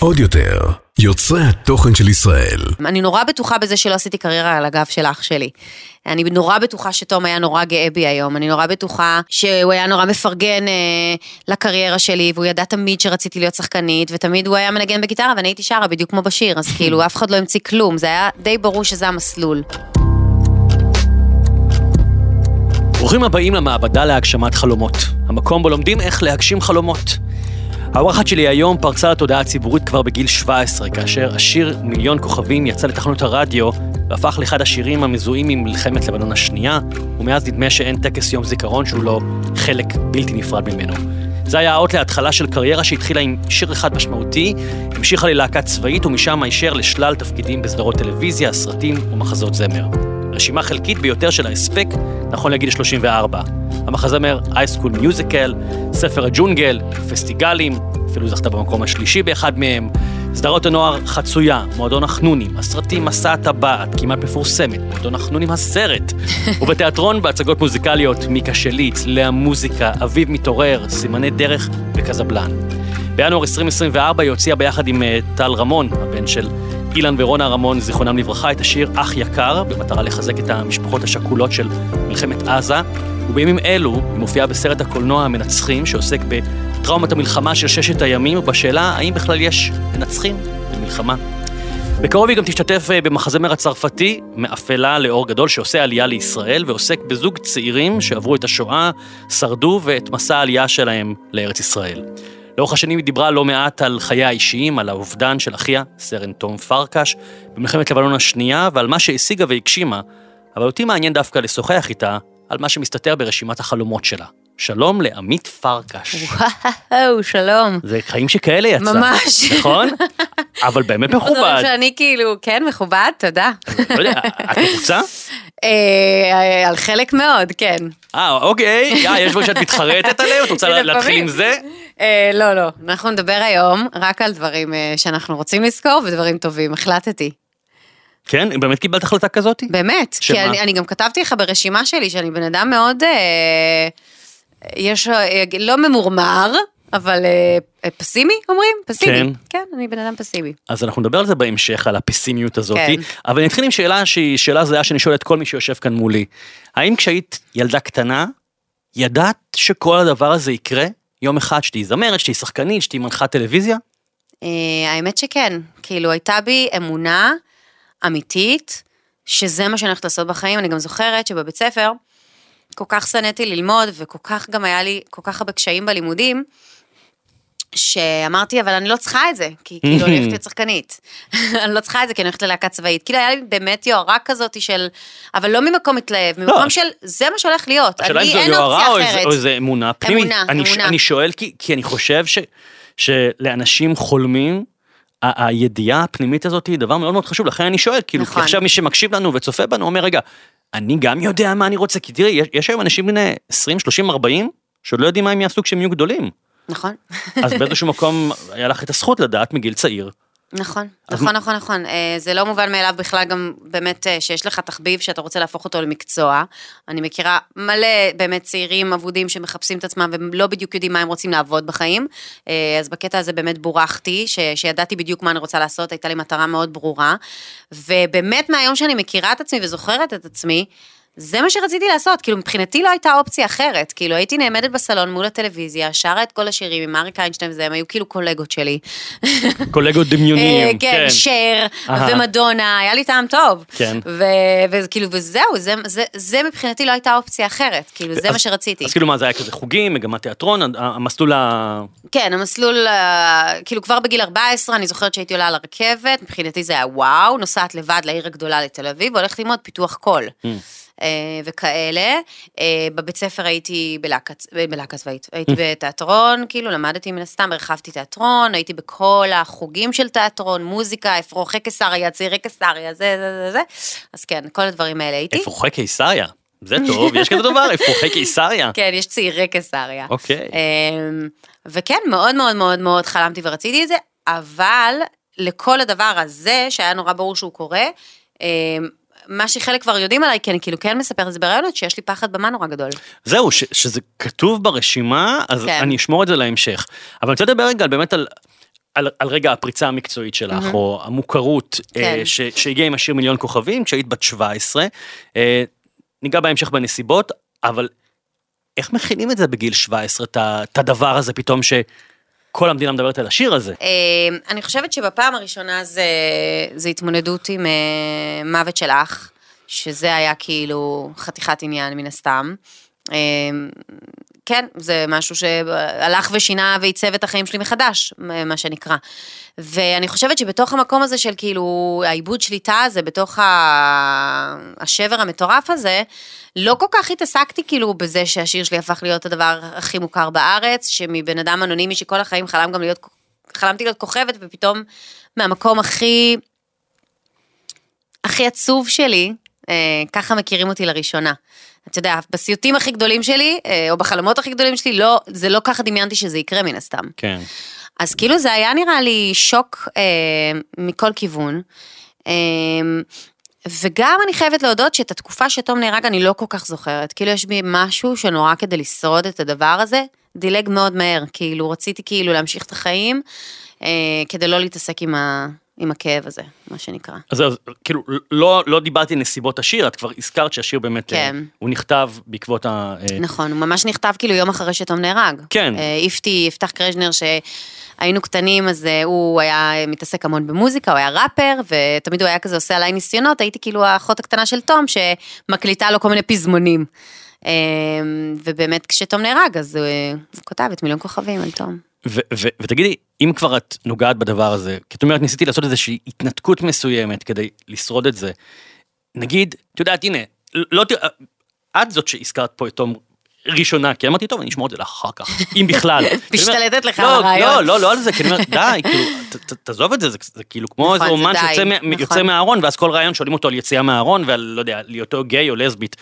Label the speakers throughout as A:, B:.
A: עוד יותר, יוצרי התוכן של ישראל.
B: אני נורא בטוחה בזה שלא עשיתי קריירה על הגב של אח שלי. אני נורא בטוחה שתום היה נורא גאה בי היום, אני נורא בטוחה שהוא היה נורא מפרגן אה, לקריירה שלי, והוא ידע תמיד שרציתי להיות שחקנית, ותמיד הוא היה מנגן בגיטרה ואני הייתי שרה בדיוק כמו בשיר, אז כאילו אף אחד לא המציא כלום, זה היה די ברור שזה המסלול.
C: ברוכים הבאים למעבדה להגשמת חלומות, המקום בו לומדים איך להגשים חלומות. האורחת שלי היום פרצה לתודעה הציבורית כבר בגיל 17, כאשר השיר מיליון כוכבים יצא לתחנות הרדיו והפך לאחד השירים המזוהים עם מלחמת לבנון השנייה, ומאז נדמה שאין טקס יום זיכרון שהוא לא חלק בלתי נפרד ממנו. זה היה האות להתחלה של קריירה שהתחילה עם שיר אחד משמעותי, המשיכה ללהקה צבאית ומשם הישר לשלל תפקידים בסדרות טלוויזיה, סרטים ומחזות זמר. רשימה חלקית ביותר של ההספק, נכון לגיל 34. המחזמר אייסקול מיוזיקל, ספר הג'ונגל, פסטיגלים, אפילו זכתה במקום השלישי באחד מהם, סדרות הנוער חצויה, מועדון החנונים, הסרטים מסע הטבעת, כמעט מפורסמת, מועדון החנונים הסרט, ובתיאטרון בהצגות מוזיקליות, מיקה שליץ, לאה מוזיקה, אביב מתעורר, סימני דרך וקזבלן. בינואר 2024 היא הוציאה ביחד עם אה, טל רמון, הבן של אילן ורונה רמון, זיכרונם לברכה, את השיר אח יקר, במטרה לחזק את המשפחות השכולות של מלחמת עזה, ובימים אלו היא מופיעה בסרט הקולנוע המנצחים, שעוסק בטראומת המלחמה של ששת הימים, ובשאלה האם בכלל יש מנצחים במלחמה. בקרוב היא גם תשתתף אה, במחזמר הצרפתי, מאפלה לאור גדול, שעושה עלייה לישראל, ועוסק בזוג צעירים שעברו את השואה, שרדו ואת מסע העלייה שלהם לארץ ישראל. לאורך השנים היא דיברה לא מעט על חייה האישיים, על האובדן של אחיה, סרן תום פרקש, במלחמת לבנון השנייה, ועל מה שהשיגה והגשימה, אבל אותי מעניין דווקא לשוחח איתה על מה שמסתתר ברשימת החלומות שלה. שלום לעמית פרקש.
B: וואו, שלום.
C: זה חיים שכאלה יצא.
B: ממש.
C: נכון? אבל באמת מכובד.
B: דברים שאני כאילו, כן, מכובד, תודה.
C: לא יודע, את מרוצה?
B: אה, על חלק מאוד, כן.
C: אה, אוקיי. יש דברים שאת מתחרטת עליהם? את רוצה. להתחיל עם זה?
B: אה, לא, לא, אנחנו נדבר היום רק על דברים אה, שאנחנו רוצים לזכור ודברים טובים, החלטתי.
C: כן? באמת קיבלת החלטה כזאת?
B: באמת.
C: שמה?
B: כי אני, אני גם כתבתי לך ברשימה שלי שאני בן אדם מאוד, אה, יש, אה, לא ממורמר, אבל אה, אה, פסימי אומרים? פסימי.
C: כן.
B: כן, אני בן אדם פסימי.
C: אז אנחנו נדבר על זה בהמשך, על הפסימיות הזאת.
B: כן.
C: אבל אני אתחיל עם שאלה שהיא שאלה זהה שאני שואל את כל מי שיושב כאן מולי. האם כשהיית ילדה קטנה, ידעת שכל הדבר הזה יקרה? יום אחד שתהיי זמרת, שתהיי שחקנית, שתהיי מנחת טלוויזיה?
B: האמת שכן, כאילו הייתה בי אמונה אמיתית, שזה מה שאני הולכת לעשות בחיים, אני גם זוכרת שבבית ספר, כל כך שנאתי ללמוד, וכל כך גם היה לי כל כך הרבה קשיים בלימודים, שאמרתי, אבל אני לא צריכה את זה, כי כאילו אני הולכת להיות שחקנית. אני לא צריכה את זה, כי אני הולכת ללהקה צבאית. כאילו היה לי באמת יוהרה כזאת של, אבל לא ממקום מתלהב, ממקום של, זה מה שהולך להיות.
C: השאלה אם
B: אני,
C: זו יוהרה או איזה-
B: אחרת.
C: או איזה אמונה פנימית.
B: אמונה,
C: אני,
B: אמונה.
C: אני שואל כי, כי אני חושב שלאנשים חולמים, הידיעה הפנימית הזאת היא דבר מאוד מאוד חשוב, לכן אני שואל, כאילו,
B: נכון.
C: כי עכשיו מי שמקשיב לנו וצופה בנו אומר, רגע, אני גם יודע מה אני רוצה, כי תראי, יש, יש היום אנשים בני 20, 30, 40, שעוד לא יודעים מה הם יעשו כשהם יהיו גדולים.
B: נכון.
C: אז באיזשהו מקום היה לך את הזכות לדעת מגיל צעיר.
B: נכון,
C: אז
B: נכון, נכון, נכון. אה, זה לא מובן מאליו בכלל גם באמת אה, שיש לך תחביב שאתה רוצה להפוך אותו למקצוע. אני מכירה מלא באמת צעירים אבודים שמחפשים את עצמם והם לא בדיוק יודעים מה הם רוצים לעבוד בחיים. אה, אז בקטע הזה באמת בורכתי, ש- שידעתי בדיוק מה אני רוצה לעשות, הייתה לי מטרה מאוד ברורה. ובאמת מהיום שאני מכירה את עצמי וזוכרת את עצמי, זה מה שרציתי לעשות, כאילו מבחינתי לא הייתה אופציה אחרת, כאילו הייתי נעמדת בסלון מול הטלוויזיה, שרה את כל השירים עם אריק איינשטיין וזה, הם היו כאילו קולגות שלי.
C: קולגות דמיוניים,
B: אה, כן, שר
C: אהה.
B: ומדונה, היה לי טעם טוב.
C: כן.
B: וכאילו, וזהו, זה, זה, זה מבחינתי לא הייתה אופציה אחרת, כאילו, זה מה שרציתי.
C: אז כאילו מה, זה היה כזה חוגים, מגמת תיאטרון, המסלול ה...
B: כן, המסלול, כאילו כבר בגיל 14, אני זוכרת שהייתי עולה על הרכבת, מבחינתי זה היה וואו, נוסעת לבד לעיר הגדולה לתל אביב, והולכת ללמוד פיתוח קול. אה, וכאלה. אה, בבית ספר הייתי בלהקה צבאית, הייתי
C: Mm.
B: בתיאטרון, כאילו למדתי מן הסתם, הרחבתי תיאטרון, הייתי בכל החוגים של תיאטרון, מוזיקה, אפרוחי קיסריה, צעירי קיסריה, זה, זה, זה, זה. אז כן, כל הדברים האלה הייתי.
C: אפרוחי קיסריה. זה טוב, יש כזה דבר, אפרוחי קיסריה.
B: כן, יש צעירי קיסריה.
C: אוקיי.
B: אמ, וכן, מאוד מאוד מאוד מאוד חלמתי ורציתי את זה, אבל לכל הדבר הזה, שהיה נורא ברור שהוא קורה, אמ, מה שחלק כבר יודעים עליי, כי אני כאילו כן מספרת את זה בראיונות, שיש לי פחד במה נורא גדול.
C: זהו, ש, שזה כתוב ברשימה, אז
B: כן.
C: אני אשמור את זה להמשך. אבל אני רוצה לדבר רגע באמת על, על, על רגע הפריצה המקצועית שלך, או המוכרות
B: כן.
C: אה, ש, שהגיעה עם השיר מיליון כוכבים, כשהיית בת 17. אה, ניגע בהמשך בנסיבות, אבל איך מכינים את זה בגיל 17, את הדבר הזה פתאום שכל המדינה מדברת על השיר הזה?
B: אה, אני חושבת שבפעם הראשונה זה, זה התמודדות עם אה, מוות של אח, שזה היה כאילו חתיכת עניין מן הסתם. כן, זה משהו שהלך ושינה ועיצב את החיים שלי מחדש, מה שנקרא. ואני חושבת שבתוך המקום הזה של כאילו העיבוד שליטה הזה, בתוך ה... השבר המטורף הזה, לא כל כך התעסקתי כאילו בזה שהשיר שלי הפך להיות הדבר הכי מוכר בארץ, שמבן אדם אנונימי שכל החיים חלם גם להיות, חלמתי להיות כוכבת, ופתאום מהמקום הכי, הכי עצוב שלי, ככה מכירים אותי לראשונה. אתה יודע, בסיוטים הכי גדולים שלי, אה, או בחלומות הכי גדולים שלי, לא, זה לא ככה דמיינתי שזה יקרה מן הסתם.
C: כן.
B: אז כאילו זה היה נראה לי שוק אה, מכל כיוון. אה, וגם אני חייבת להודות שאת התקופה שתום נהרג אני לא כל כך זוכרת. כאילו יש בי משהו שנורא כדי לשרוד את הדבר הזה, דילג מאוד מהר. כאילו רציתי כאילו להמשיך את החיים, אה, כדי לא להתעסק עם, ה, עם הכאב הזה, מה שנקרא.
C: אז, אז כאילו, לא, לא דיברתי נסיבות השיר, את כבר הזכרת שהשיר באמת,
B: כן.
C: אה, הוא נכתב בעקבות ה... אה,
B: נכון, הוא ממש נכתב כאילו יום אחרי שתום נהרג.
C: כן.
B: אה, איפתי, יפתח קרז'נר, שהיינו קטנים, אז אה, הוא היה מתעסק המון במוזיקה, הוא היה ראפר, ותמיד הוא היה כזה עושה עליי ניסיונות, הייתי כאילו האחות הקטנה של תום, שמקליטה לו כל מיני פזמונים. אה, ובאמת, כשתום נהרג, אז הוא, אה, הוא כתב את מיליון כוכבים על תום.
C: ותגידי, אם כבר את נוגעת בדבר הזה, כי את אומרת, ניסיתי לעשות איזושהי התנתקות מסוימת כדי לשרוד את זה. נגיד, את יודעת, הנה, לא ת... את זאת שהזכרת פה את תום ראשונה, כי אמרתי, טוב, אני אשמור את זה לאחר כך, אם בכלל.
B: משתלטת לך
C: לא,
B: על הרעיון.
C: לא, לא, לא על זה, כי אני אומר, די, כאילו, תעזוב את זה, זה, כאילו כמו
B: נכון,
C: איזה
B: זה
C: אומן שיוצא
B: נכון.
C: מהארון, ואז כל רעיון שואלים אותו על יציאה מהארון ועל, לא יודע, להיותו גיי או לסבית.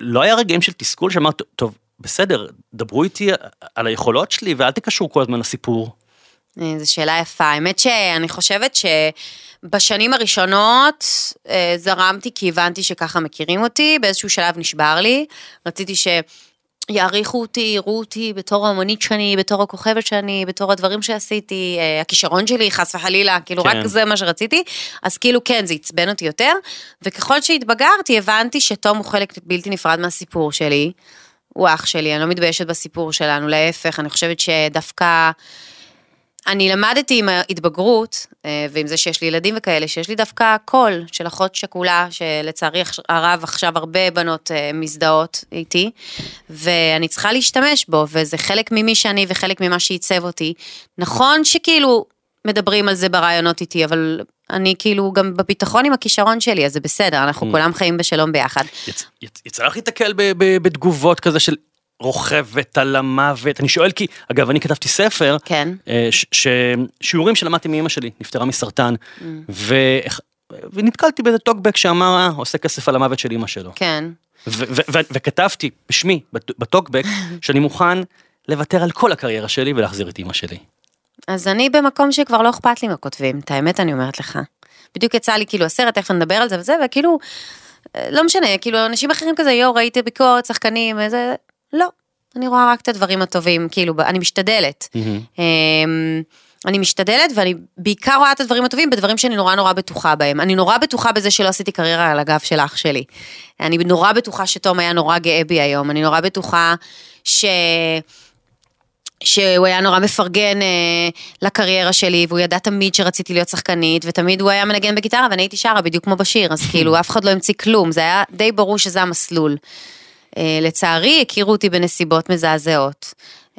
C: לא היה רגעים של תסכול שאמרת, טוב, בסדר, דברו איתי על היכולות שלי ואל תקשרו כל הזמן לסיפור.
B: אה, זו שאלה יפה. האמת שאני חושבת שבשנים הראשונות אה, זרמתי כי הבנתי שככה מכירים אותי, באיזשהו שלב נשבר לי. רציתי שיעריכו אותי, יראו אותי בתור האמנית שאני, בתור הכוכבת שאני, בתור הדברים שעשיתי, אה, הכישרון שלי, חס וחלילה, כאילו
C: כן.
B: רק זה מה שרציתי. אז כאילו כן, זה עצבן אותי יותר. וככל שהתבגרתי, הבנתי שתום הוא חלק בלתי נפרד מהסיפור שלי. הוא אח שלי, אני לא מתביישת בסיפור שלנו, להפך, אני חושבת שדווקא... אני למדתי עם ההתבגרות, אה, ועם זה שיש לי ילדים וכאלה, שיש לי דווקא קול של אחות שכולה, שלצערי הרב עכשיו הרבה בנות אה, מזדהות איתי, ואני צריכה להשתמש בו, וזה חלק ממי שאני וחלק ממה שעיצב אותי. נכון שכאילו מדברים על זה ברעיונות איתי, אבל אני כאילו גם בביטחון עם הכישרון שלי, אז זה בסדר, אנחנו כולם חיים בשלום ביחד.
C: יצ, יצ, יצא לך להתקל בתגובות כזה של רוכבת על המוות? אני שואל כי, אגב, אני כתבתי ספר,
B: כן.
C: אה, ש- ש- שיעורים שלמדתי מאמא שלי, נפטרה מסרטן, ו... ונתקלתי באיזה טוקבק שאמר, אה, עושה כסף על המוות של אמא שלו.
B: כן.
C: וכתבתי בשמי, בט- בטוקבק, שאני מוכן לוותר על כל הקריירה שלי ולהחזיר את אמא שלי.
B: אז אני במקום שכבר לא אכפת לי מה כותבים, את האמת אני אומרת לך. בדיוק יצא לי כאילו הסרט, תכף נדבר על זה וזה, וכאילו, אה, לא משנה, כאילו אנשים אחרים כזה, יואו, ראיתי ביקורת, שחקנים, וזה, לא. אני רואה רק את הדברים הטובים, כאילו, אני משתדלת. אמ, אני משתדלת ואני בעיקר רואה את הדברים הטובים בדברים שאני נורא נורא בטוחה בהם. אני נורא בטוחה בזה שלא עשיתי קריירה על הגב של אח שלי. אני נורא בטוחה שתום היה נורא גאה בי היום, אני נורא בטוחה ש... שהוא היה נורא מפרגן אה, לקריירה שלי, והוא ידע תמיד שרציתי להיות שחקנית, ותמיד הוא היה מנגן בגיטרה ואני הייתי שרה בדיוק כמו בשיר, אז כאילו אף אחד לא המציא כלום, זה היה די ברור שזה המסלול. אה, לצערי הכירו אותי בנסיבות מזעזעות,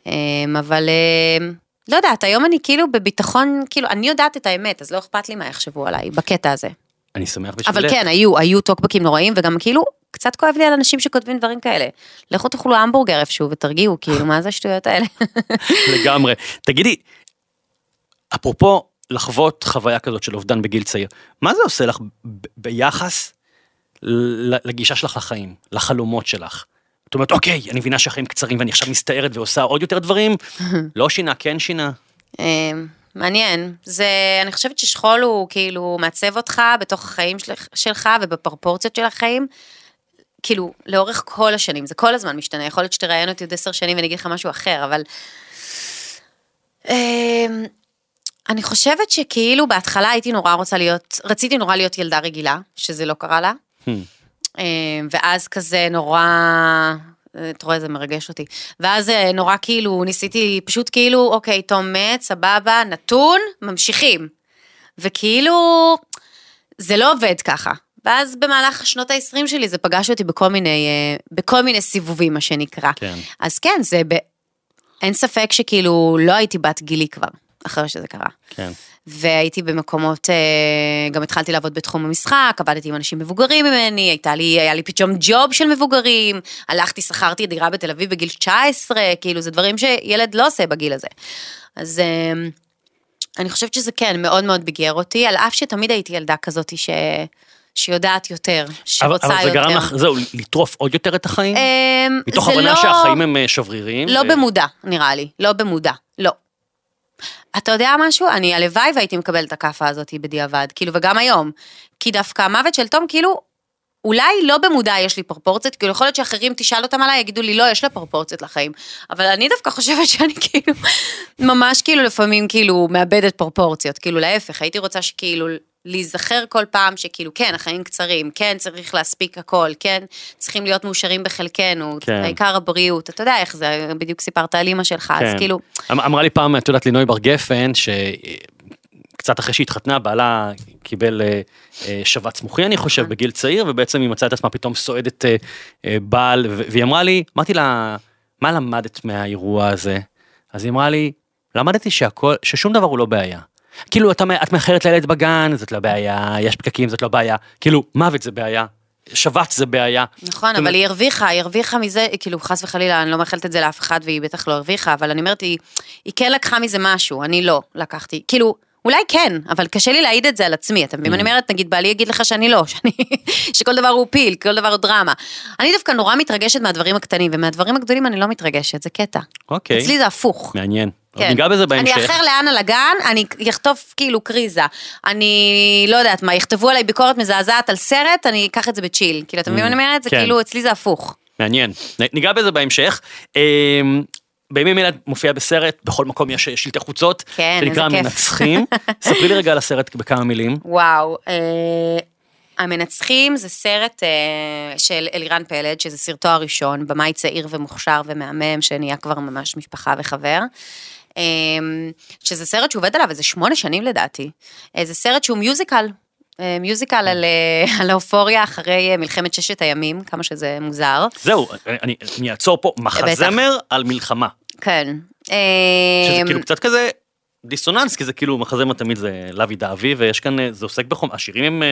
B: אה, אבל אה, לא יודעת, היום אני כאילו בביטחון, כאילו אני יודעת את האמת, אז לא אכפת לי מה יחשבו עליי בקטע הזה.
C: אני שמח בשבילך.
B: אבל כן, היו, היו טוקבקים נוראים, וגם כאילו, קצת כואב לי על אנשים שכותבים דברים כאלה. לכו תאכלו המבורגר איפשהו ותרגיעו, כאילו, מה זה השטויות האלה?
C: לגמרי. תגידי, אפרופו לחוות חוויה כזאת של אובדן בגיל צעיר, מה זה עושה לך ביחס לגישה שלך לחיים, לחלומות שלך? את אומרת, אוקיי, אני מבינה שהחיים קצרים ואני עכשיו מסתערת ועושה עוד יותר דברים, לא שינה, כן שינה.
B: אמ, מעניין. זה, אני חושבת ששכול הוא כאילו מעצב אותך בתוך החיים של, שלך ובפרופורציות של החיים. כאילו, לאורך כל השנים, זה כל הזמן משתנה, יכול להיות שתראיין אותי עוד עשר שנים ואני אגיד לך משהו אחר, אבל... אמ, אני חושבת שכאילו בהתחלה הייתי נורא רוצה להיות, רציתי נורא להיות ילדה רגילה, שזה לא קרה לה.
C: Hmm.
B: אמ, ואז כזה נורא, אתה רואה, זה מרגש אותי. ואז אה, נורא כאילו, ניסיתי פשוט כאילו, אוקיי, תום מת, סבבה, נתון, ממשיכים. וכאילו, זה לא עובד ככה. ואז במהלך שנות ה-20 שלי זה פגש אותי בכל מיני, אה, בכל מיני סיבובים, מה שנקרא.
C: כן.
B: אז כן, זה, ב... אין ספק שכאילו לא הייתי בת גילי כבר, אחרי שזה קרה.
C: כן.
B: והייתי במקומות, אה, גם התחלתי לעבוד בתחום המשחק, עבדתי עם אנשים מבוגרים ממני, הייתה לי, היה לי פתאום ג'וב של מבוגרים, הלכתי, שכרתי דירה בתל אביב בגיל 19, כאילו זה דברים שילד לא עושה בגיל הזה. אז אה, אני חושבת שזה כן, מאוד מאוד ביגר אותי, על אף שתמיד הייתי ילדה כזאת ש... שיודעת יותר, שרוצה
C: אבל זה
B: יותר.
C: גרם לך, זהו, לטרוף עוד יותר את החיים?
B: אמ,
C: מתוך הבנה
B: לא-
C: שהחיים הם אה, שבריריים?
B: לא
C: ו-
B: במודע, נראה לי. לא במודע, לא. אתה יודע משהו? אני הלוואי והייתי מקבלת את הכאפה הזאת בדיעבד, כאילו, וגם היום. כי דווקא המוות של תום, כאילו, אולי לא במודע יש לי פרופורציות, כאילו יכול להיות שאחרים תשאל אותם עליי, יגידו לי, לא, יש לה פרופורציות לחיים. אבל אני דווקא חושבת שאני כאילו, ממש כאילו לפעמים כאילו מאבדת פרופורציות, כאילו להפך, הייתי רוצה שכאילו להיזכר כל פעם שכאילו, כן, החיים קצרים, כן, צריך להספיק הכל, כן, צריכים להיות מאושרים בחלקנו,
C: כן.
B: העיקר הבריאות, אתה יודע איך זה, בדיוק סיפרת על אימא שלך, אז
C: כן.
B: כאילו,
C: אמ- אמרה לי פעם, את יודעת, לינוי בר גפן, שקצת אחרי שהתחתנה, בעלה קיבל אה, אה, שבץ מוחי, אני חושב,
B: נכון.
C: בגיל צעיר, ובעצם היא מצאה את עצמה פתאום סועדת אה, אה, בעל, והיא אמרה לי, אמרתי לה, מה למדת מהאירוע הזה? אז היא אמרה לי, למדתי שהכל, ששום דבר הוא לא בעיה. כאילו, אתה, את מאחרת לילד בגן, זאת לא בעיה, יש פקקים, זאת לא בעיה, כאילו, מוות זה בעיה, שבץ זה בעיה.
B: נכון, אבל היא הרוויחה, היא הרוויחה מזה, כאילו חס וחלילה, אני לא מאחלת את זה לאף אחד והיא בטח לא הרוויחה, אבל אני אומרת, היא, היא כן לקחה מזה משהו, אני לא לקחתי, כאילו, אולי כן, אבל קשה לי להעיד את זה על עצמי, אתה מבין?
C: Mm.
B: אני אומרת, נגיד, בעלי יגיד לך שאני לא, שאני, שכל דבר הוא פיל, כל דבר הוא דרמה. אני דווקא נורא מתרגשת מהדברים הקטנים, ומהדברים הגדולים אני לא מתרגשת, זה קטע.
C: אוקיי,
B: אצלי זה הפוך.
C: מעניין.
B: כן.
C: ניגע בזה בהמשך.
B: אני אחר לאן על הגן, אני אחטוף כאילו קריזה. אני לא יודעת מה, יכתבו עליי ביקורת מזעזעת על סרט, אני אקח את זה בצ'יל. כאילו, אתה מבין מה אני אומרת? זה
C: כן.
B: כאילו, אצלי זה הפוך.
C: מעניין, ניגע בזה בהמשך. אמ, בימים אלה את מופיעה בסרט, בכל מקום יש שלטי חוצות,
B: כן,
C: שנקרא
B: איזה כיף.
C: המנצחים. ספרי לי רגע על הסרט בכמה מילים.
B: וואו, אה, המנצחים זה סרט אה, של אלירן פלד, שזה סרטו הראשון, במאי צעיר ומוכשר ומהמם, שנהיה כבר ממש משפחה וחבר. אה, שזה סרט שהוא עובד עליו איזה שמונה שנים לדעתי. אה, זה סרט שהוא מיוזיקל. אה, מיוזיקל על, אה, על האופוריה אחרי מלחמת ששת הימים, כמה שזה מוזר.
C: זהו, אני אני אעצור פה, מחזמר על מלחמה.
B: כן.
C: שזה
B: אה,
C: כאילו קצת כזה דיסוננס, כי זה כאילו מחזמר תמיד זה לוי דאבי, ויש כאן, זה עוסק בחום, השירים הם...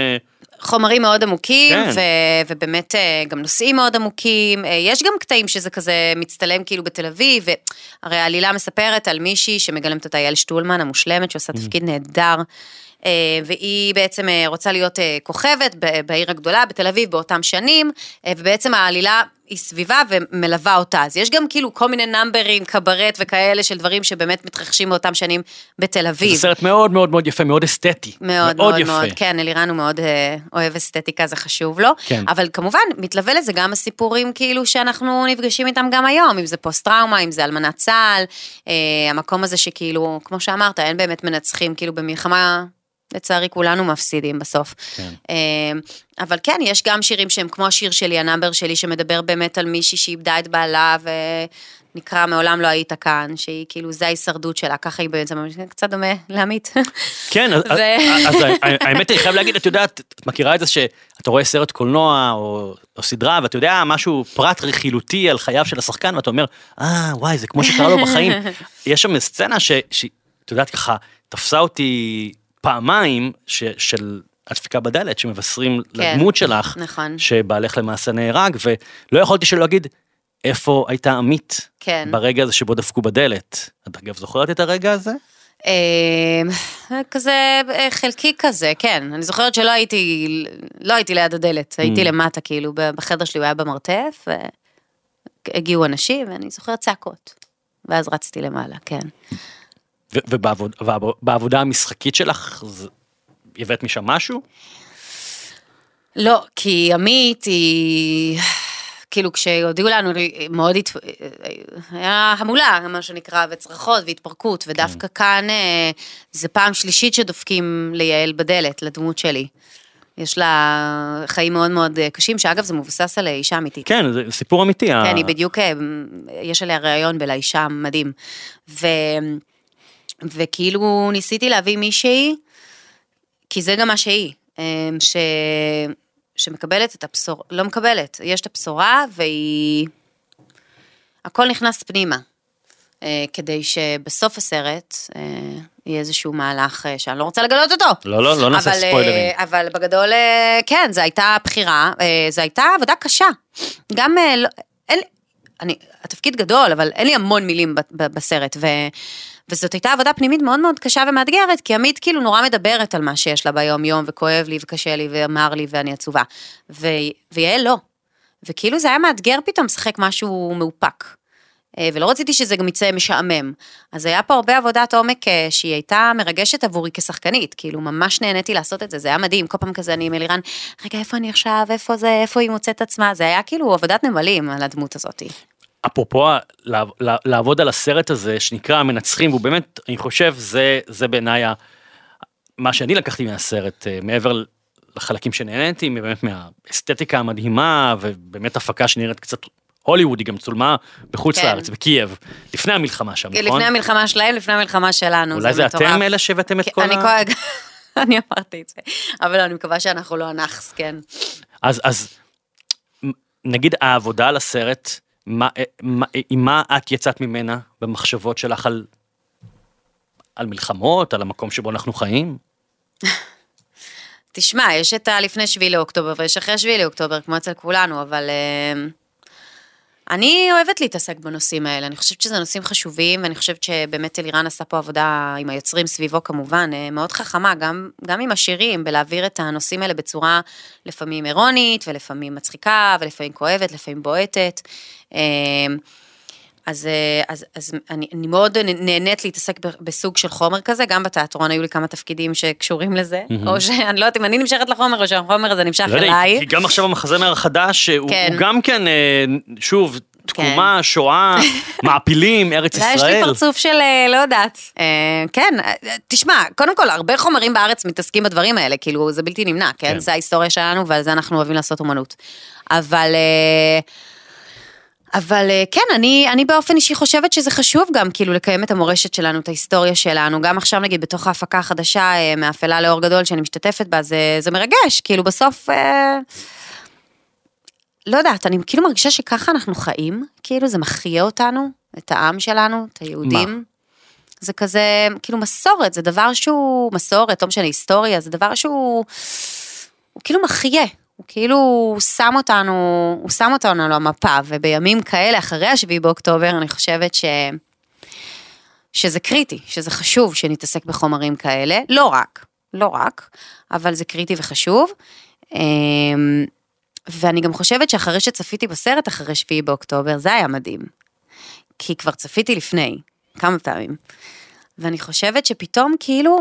B: חומרים מאוד עמוקים,
C: כן.
B: ו- ובאמת אה, גם נושאים מאוד עמוקים. אה, יש גם קטעים שזה כזה מצטלם כאילו בתל אביב, והרי העלילה מספרת על מישהי שמגלמת אותה יעל שטולמן המושלמת, שעושה תפקיד נהדר. אה, והיא בעצם אה, רוצה להיות אה, כוכבת בעיר הגדולה, בתל אביב, באותם שנים, ובעצם העלילה היא סביבה ומלווה אותה. אז יש גם כאילו כל מיני נאמברים, קברט וכאלה של דברים שבאמת מתרחשים באותם שנים בתל אביב.
C: זה סרט מאוד מאוד מאוד יפה, מאוד אסתטי.
B: מאוד מאוד
C: יפה.
B: מאוד, כן, אלירן הוא מאוד אוהב אסתטיקה, זה חשוב לו.
C: כן.
B: אבל כמובן, מתלווה לזה גם הסיפורים כאילו שאנחנו נפגשים איתם גם היום, אם זה פוסט טראומה, אם זה אלמנת צה"ל, אה, המקום הזה שכאילו, כמו שאמרת, אין באמת מנצחים, כאילו במלחמה, לצערי כולנו מפסידים בסוף.
C: כן.
B: אה, אבל כן, יש גם שירים שהם כמו השיר שלי, ה number שלי, שמדבר באמת על מישהי שאיבדה את בעלה ונקרא מעולם לא היית כאן, שהיא כאילו, זה ההישרדות שלה, ככה היא בעצם, קצת דומה לעמית.
C: כן, אז,
B: ו-
C: אז האמת היא, חייב להגיד, את יודעת, את מכירה את זה שאתה רואה סרט קולנוע או, או סדרה, ואתה יודע משהו, פרט רכילותי על חייו של השחקן, ואתה אומר, אה, וואי, זה כמו שקרה לו בחיים. יש שם סצנה ש- שאת יודעת, ככה, תפסה אותי פעמיים, ש, של הדפיקה בדלת, שמבשרים
B: כן,
C: לדמות שלך,
B: נכון.
C: שבעלך למעשה נהרג, ולא יכולתי שלא להגיד, איפה הייתה עמית
B: כן.
C: ברגע הזה שבו דפקו בדלת. את אגב זוכרת את הרגע הזה?
B: אה, כזה אה, חלקי כזה, כן. אני זוכרת שלא הייתי, לא הייתי ליד הדלת, הייתי
C: Mm.
B: למטה, כאילו, בחדר שלי הוא היה במרתף, והגיעו אנשים, ואני זוכרת צעקות. ואז רצתי למעלה, כן.
C: ובעבוד- ובעבודה המשחקית שלך, הבאת משם משהו?
B: לא, כי עמית היא... כאילו כשהודיעו לנו, מאוד הת... היה המולה, מה שנקרא, וצרחות והתפרקות, ודווקא כאן אה, זה פעם שלישית שדופקים ליעל בדלת, לדמות שלי. יש לה חיים מאוד מאוד אה, קשים, שאגב זה מבוסס על אישה אמיתית.
C: כן, זה סיפור אמיתי. ה-
B: כן, היא בדיוק, אה, יש עליה ראיון בלאישה מדהים. ו... וכאילו ניסיתי להביא מישהי, כי זה גם מה שהיא, אה, ש... שמקבלת את הבשורה, לא מקבלת, יש את הבשורה והיא... הכל נכנס פנימה. אה, כדי שבסוף הסרט אה, יהיה איזשהו מהלך שאני לא רוצה לגלות אותו.
C: לא, לא, לא נעשה
B: אבל,
C: ספוילרים.
B: אבל בגדול, כן, זו הייתה בחירה, זו הייתה עבודה קשה. גם, לא- אין, אני, התפקיד גדול, אבל אין לי המון מילים בסרט, ו, וזאת הייתה עבודה פנימית מאוד מאוד קשה ומאתגרת, כי עמית כאילו נורא מדברת על מה שיש לה ביום יום, וכואב לי, וקשה לי, ואמר לי, ואני עצובה. ו, ויעל לא. וכאילו זה היה מאתגר פתאום לשחק משהו מאופק. אה, ולא רציתי שזה גם יצא משעמם. אז היה פה הרבה עבודת עומק אה, שהיא הייתה מרגשת עבורי כשחקנית, כאילו ממש נהניתי לעשות את זה, זה היה מדהים, כל פעם כזה אני עם אלירן, רגע איפה אני עכשיו, איפה זה, איפה היא מוצאת עצמה, זה היה כאילו עבודת נמלים על הדמות הזאת.
C: אפרופו לעבוד על הסרט הזה שנקרא המנצחים, והוא באמת, אני חושב, זה, זה בעיניי מה שאני לקחתי מהסרט, אה, מעבר לחלקים שנהניתי, באמת מהאסתטיקה המדהימה, ובאמת הפקה שנראית קצת הוליווד, היא גם צולמה בחוץ
B: כן.
C: לארץ, בקייב, לפני המלחמה שם, נכון?
B: לפני המלחמה שלהם, לפני המלחמה שלנו,
C: אולי זה
B: מטורף.
C: אתם אלה שהבאתם את
B: כן,
C: כל
B: אני
C: ה...
B: אני אמרתי את זה, אבל לא, אני מקווה שאנחנו לא הנאחס, כן.
C: אז, אז נגיד העבודה על הסרט, מה, אה, מה, עם מה את יצאת ממנה במחשבות שלך על, על מלחמות, על המקום שבו אנחנו חיים?
B: תשמע, יש את הלפני שביעי לאוקטובר ויש אחרי שביעי לאוקטובר, כמו אצל כולנו, אבל אה, אני אוהבת להתעסק בנושאים האלה, אני חושבת שזה נושאים חשובים, ואני חושבת שבאמת אלירן עשה פה עבודה עם היוצרים סביבו כמובן, אה, מאוד חכמה, גם, גם עם השירים, בלהעביר את הנושאים האלה בצורה לפעמים אירונית, ולפעמים מצחיקה, ולפעמים כואבת, לפעמים בועטת. אה, אז, אה, אז, אז אני, אני מאוד נהנית להתעסק בסוג של חומר כזה, גם בתיאטרון היו לי כמה תפקידים שקשורים לזה, או שאני לא יודעת אם אני נמשכת לחומר או שהחומר הזה נמשך
C: לא יודע,
B: אליי.
C: כי גם עכשיו המחזמר החדש, הוא,
B: כן.
C: הוא גם כן, אה, שוב, תקומה, שואה, מעפילים, ארץ
B: לא, יש לי
C: ישראל.
B: פרצוף של אה, לא יודעת. אה, כן, אה, תשמע, קודם כל, הרבה חומרים בארץ מתעסקים בדברים האלה, כאילו, זה בלתי נמנע, כן?
C: כן.
B: זה ההיסטוריה שלנו ועל זה אנחנו אוהבים לעשות אומנות. אבל... אבל כן, אני, אני באופן אישי חושבת שזה חשוב גם, כאילו, לקיים את המורשת שלנו, את ההיסטוריה שלנו. גם עכשיו, נגיד, בתוך ההפקה החדשה, מאפלה לאור גדול, שאני משתתפת בה, זה, זה מרגש, כאילו, בסוף... אה, לא יודעת, אני כאילו מרגישה שככה אנחנו חיים, כאילו זה מחיה אותנו, את העם שלנו, את היהודים. זה כזה, כאילו מסורת, זה דבר שהוא, מסורת, לא משנה, היסטוריה, זה דבר שהוא, הוא כאילו מחיה, הוא כאילו שם אותנו, הוא שם אותנו על המפה, ובימים כאלה, אחרי השביעי באוקטובר, אני חושבת ש... שזה קריטי, שזה חשוב שנתעסק בחומרים כאלה, לא רק, לא רק, אבל זה קריטי וחשוב. ואני גם חושבת שאחרי שצפיתי בסרט אחרי שביעי באוקטובר, זה היה מדהים. כי כבר צפיתי לפני, כמה פעמים. ואני חושבת שפתאום כאילו,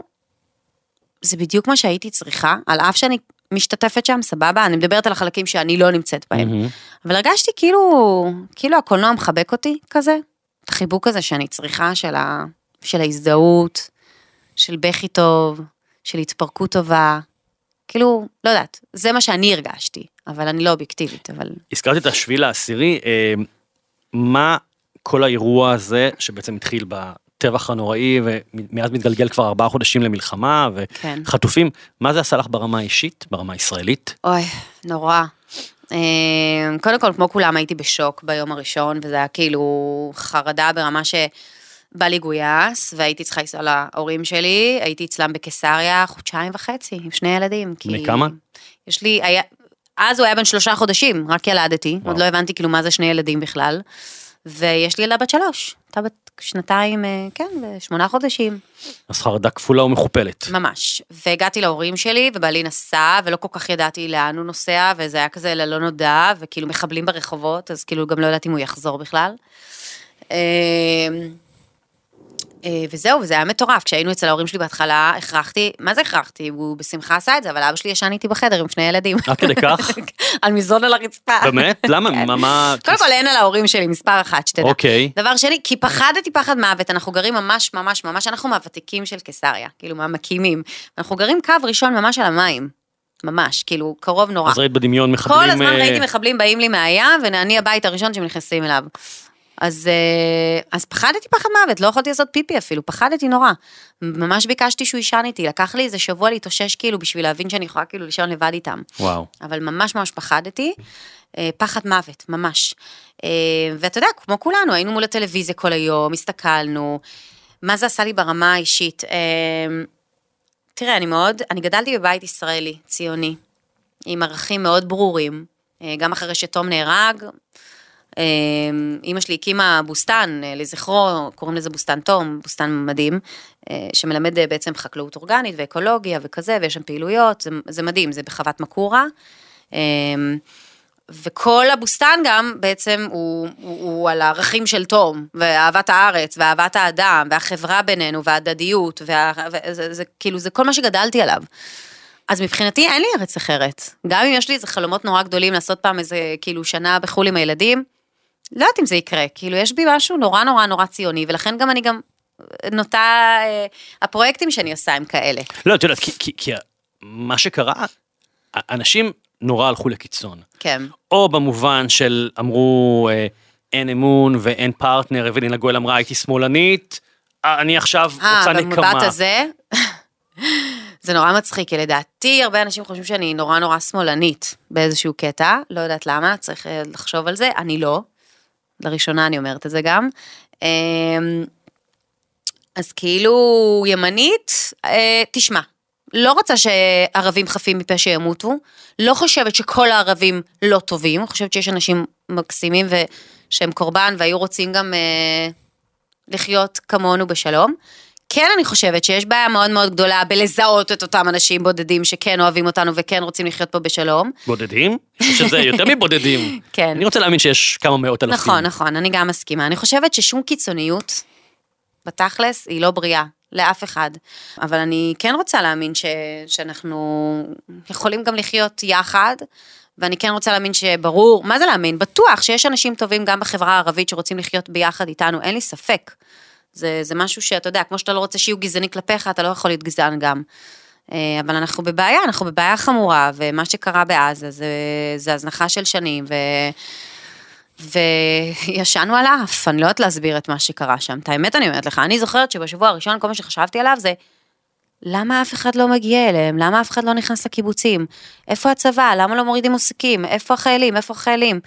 B: זה בדיוק מה שהייתי צריכה, על אף שאני משתתפת שם, סבבה, אני מדברת על החלקים שאני לא נמצאת בהם.
C: מהמם.
B: אבל הרגשתי כאילו, כאילו הקולנוע מחבק אותי כזה, את החיבוק הזה שאני צריכה של, ה, של ההזדהות, של בכי טוב, של התפרקות טובה. כאילו, לא יודעת, זה מה שאני הרגשתי, אבל אני לא אובייקטיבית, אבל...
C: הזכרתי את השביעי לעשירי, אה, מה כל האירוע הזה, שבעצם התחיל בטבח הנוראי, ומאז מתגלגל כבר ארבעה חודשים למלחמה,
B: כן.
C: וחטופים, מה זה עשה לך ברמה האישית, ברמה הישראלית?
B: אוי, נורא. אה, קודם כל, כמו כולם, הייתי בשוק ביום הראשון, וזה היה כאילו חרדה ברמה ש... בא לי גויס, והייתי צריכה לנסוע להורים שלי, הייתי אצלם בקיסריה חודשיים וחצי, עם שני ילדים. כי-
C: בני כמה?
B: יש לי, היה, אז הוא היה בן שלושה חודשים, רק ילדתי,
C: וואו.
B: עוד לא הבנתי כאילו מה זה שני ילדים בכלל. ויש לי ילדה בת שלוש, הייתה בת שנתיים, אה, כן, ושמונה חודשים.
C: אז חרדה כפולה ומכופלת.
B: ממש. והגעתי להורים שלי, ובעלי נסע, ולא כל כך ידעתי לאן הוא נוסע, וזה היה כזה ללא נודע, וכאילו מחבלים ברחובות, אז כאילו גם לא ידעתי אם הוא יחזור בכלל. אה, וזהו, וזה היה מטורף. כשהיינו אצל ההורים שלי בהתחלה, הכרחתי, מה זה הכרחתי? הוא בשמחה עשה את זה, אבל אבא שלי ישן איתי בחדר עם שני ילדים.
C: עד כדי כך?
B: על מזרון על הרצפה.
C: באמת? למה?
B: כן.
C: מה- מה...
B: קודם כל אין על ההורים שלי, מספר אחת, שתדע.
C: אוקיי.
B: דבר שני, כי פחדתי פחד מוות, אנחנו גרים ממש ממש ממש, אנחנו מהוותיקים של קיסריה, כאילו מהמקימים. אנחנו גרים קו ראשון ממש על המים. ממש, כאילו, קרוב נורא.
C: אז ראית בדמיון מחבלים...
B: כל הזמן
C: אה,
B: ראיתי מחבלים באים לי מהים, ואני הבית הראשון שהם נכנסים אליו. אז, אה, אז פחדתי פחד מוות, לא יכולתי לעשות פיפי אפילו, פחדתי נורא. ממש ביקשתי שהוא יישן איתי, לקח לי איזה שבוע להתאושש כאילו בשביל להבין שאני יכולה כאילו לישון לבד איתם.
C: וואו.
B: אבל ממש ממש פחדתי, אה, פחד מוות, ממש. אה, ואתה יודע, כמו כולנו, היינו מול הטלוויזיה כל היום, הסתכלנו, מה זה עשה לי ברמה האישית. אה, תראה, אני מאוד, אני גדלתי בבית ישראלי, ציוני, עם ערכים מאוד ברורים, גם אחרי שתום נהרג. אה, אימא שלי הקימה בוסתן אה, לזכרו, קוראים לזה בוסתן תום, בוסתן מדהים, אה, שמלמד אה, בעצם חקלאות אורגנית ואקולוגיה וכזה, ויש שם פעילויות, זה, זה מדהים, זה בחוות מקורה. אה, וכל הבוסתן גם בעצם הוא, הוא, הוא על הערכים של תום, ואהבת הארץ, ואהבת האדם, והחברה בינינו, וההדדיות, וה, וזה, זה, כאילו זה כל מה שגדלתי עליו. אז מבחינתי אין לי ארץ אחרת. גם אם יש לי איזה חלומות נורא גדולים לעשות פעם איזה כאילו שנה בחו"ל עם הילדים, לא יודעת אם זה יקרה, כאילו יש בי משהו נורא נורא נורא ציוני, ולכן גם אני גם נוטה, אה, הפרויקטים שאני עושה הם כאלה.
C: לא, את יודעת, כי- כי- כי מה שקרה, אנשים נורא הלכו לקיצון.
B: כן.
C: או במובן של אמרו אה, אין אמון ואין פרטנר, אבלינה גואל אמרה הייתי שמאלנית, אה, אני עכשיו
B: אה,
C: רוצה
B: במבט
C: נקמה.
B: הזה, זה נורא מצחיק, כי לדעתי הרבה אנשים חושבים שאני נורא נורא שמאלנית באיזשהו קטע, לא יודעת למה, צריך אה, לחשוב על זה, אני לא. לראשונה אני אומרת את זה גם. אמ, אז כאילו ימנית, אה, תשמע, לא רוצה שערבים חפים מפשע ימותו, לא חושבת שכל הערבים לא טובים, חושבת שיש אנשים מקסימים ושהם קורבן והיו רוצים גם אה, לחיות כמונו בשלום. כן, אני חושבת שיש בעיה מאוד מאוד גדולה בלזהות את אותם אנשים בודדים שכן אוהבים אותנו וכן רוצים לחיות פה בשלום.
C: בודדים? שזה יותר מבודדים.
B: כן.
C: אני רוצה להאמין שיש כמה מאות אלפים.
B: נכון, נכון, אני גם מסכימה. אני חושבת ששום קיצוניות, בתכלס, היא לא בריאה. לאף אחד. אבל אני כן רוצה להאמין ש... שאנחנו יכולים גם לחיות יחד, ואני כן רוצה להאמין שברור, מה זה להאמין? בטוח שיש אנשים טובים גם בחברה הערבית שרוצים לחיות ביחד איתנו, אין לי ספק. זה, זה משהו שאתה יודע, כמו שאתה לא רוצה שיהיו גזעני כלפיך, אתה לא יכול להיות גזען גם. אה, אבל אנחנו בבעיה, אנחנו בבעיה חמורה, ומה שקרה בעזה זה, זה הזנחה של שנים, ו... וישנו על האף, אני לא יודעת להסביר את מה שקרה שם. את האמת אני אומרת לך, אני זוכרת שבשבוע הראשון כל מה שחשבתי עליו זה, למה אף אחד לא מגיע אליהם? למה אף אחד לא נכנס לקיבוצים? איפה הצבא? למה לא מורידים עוסקים? איפה החיילים? איפה החיילים?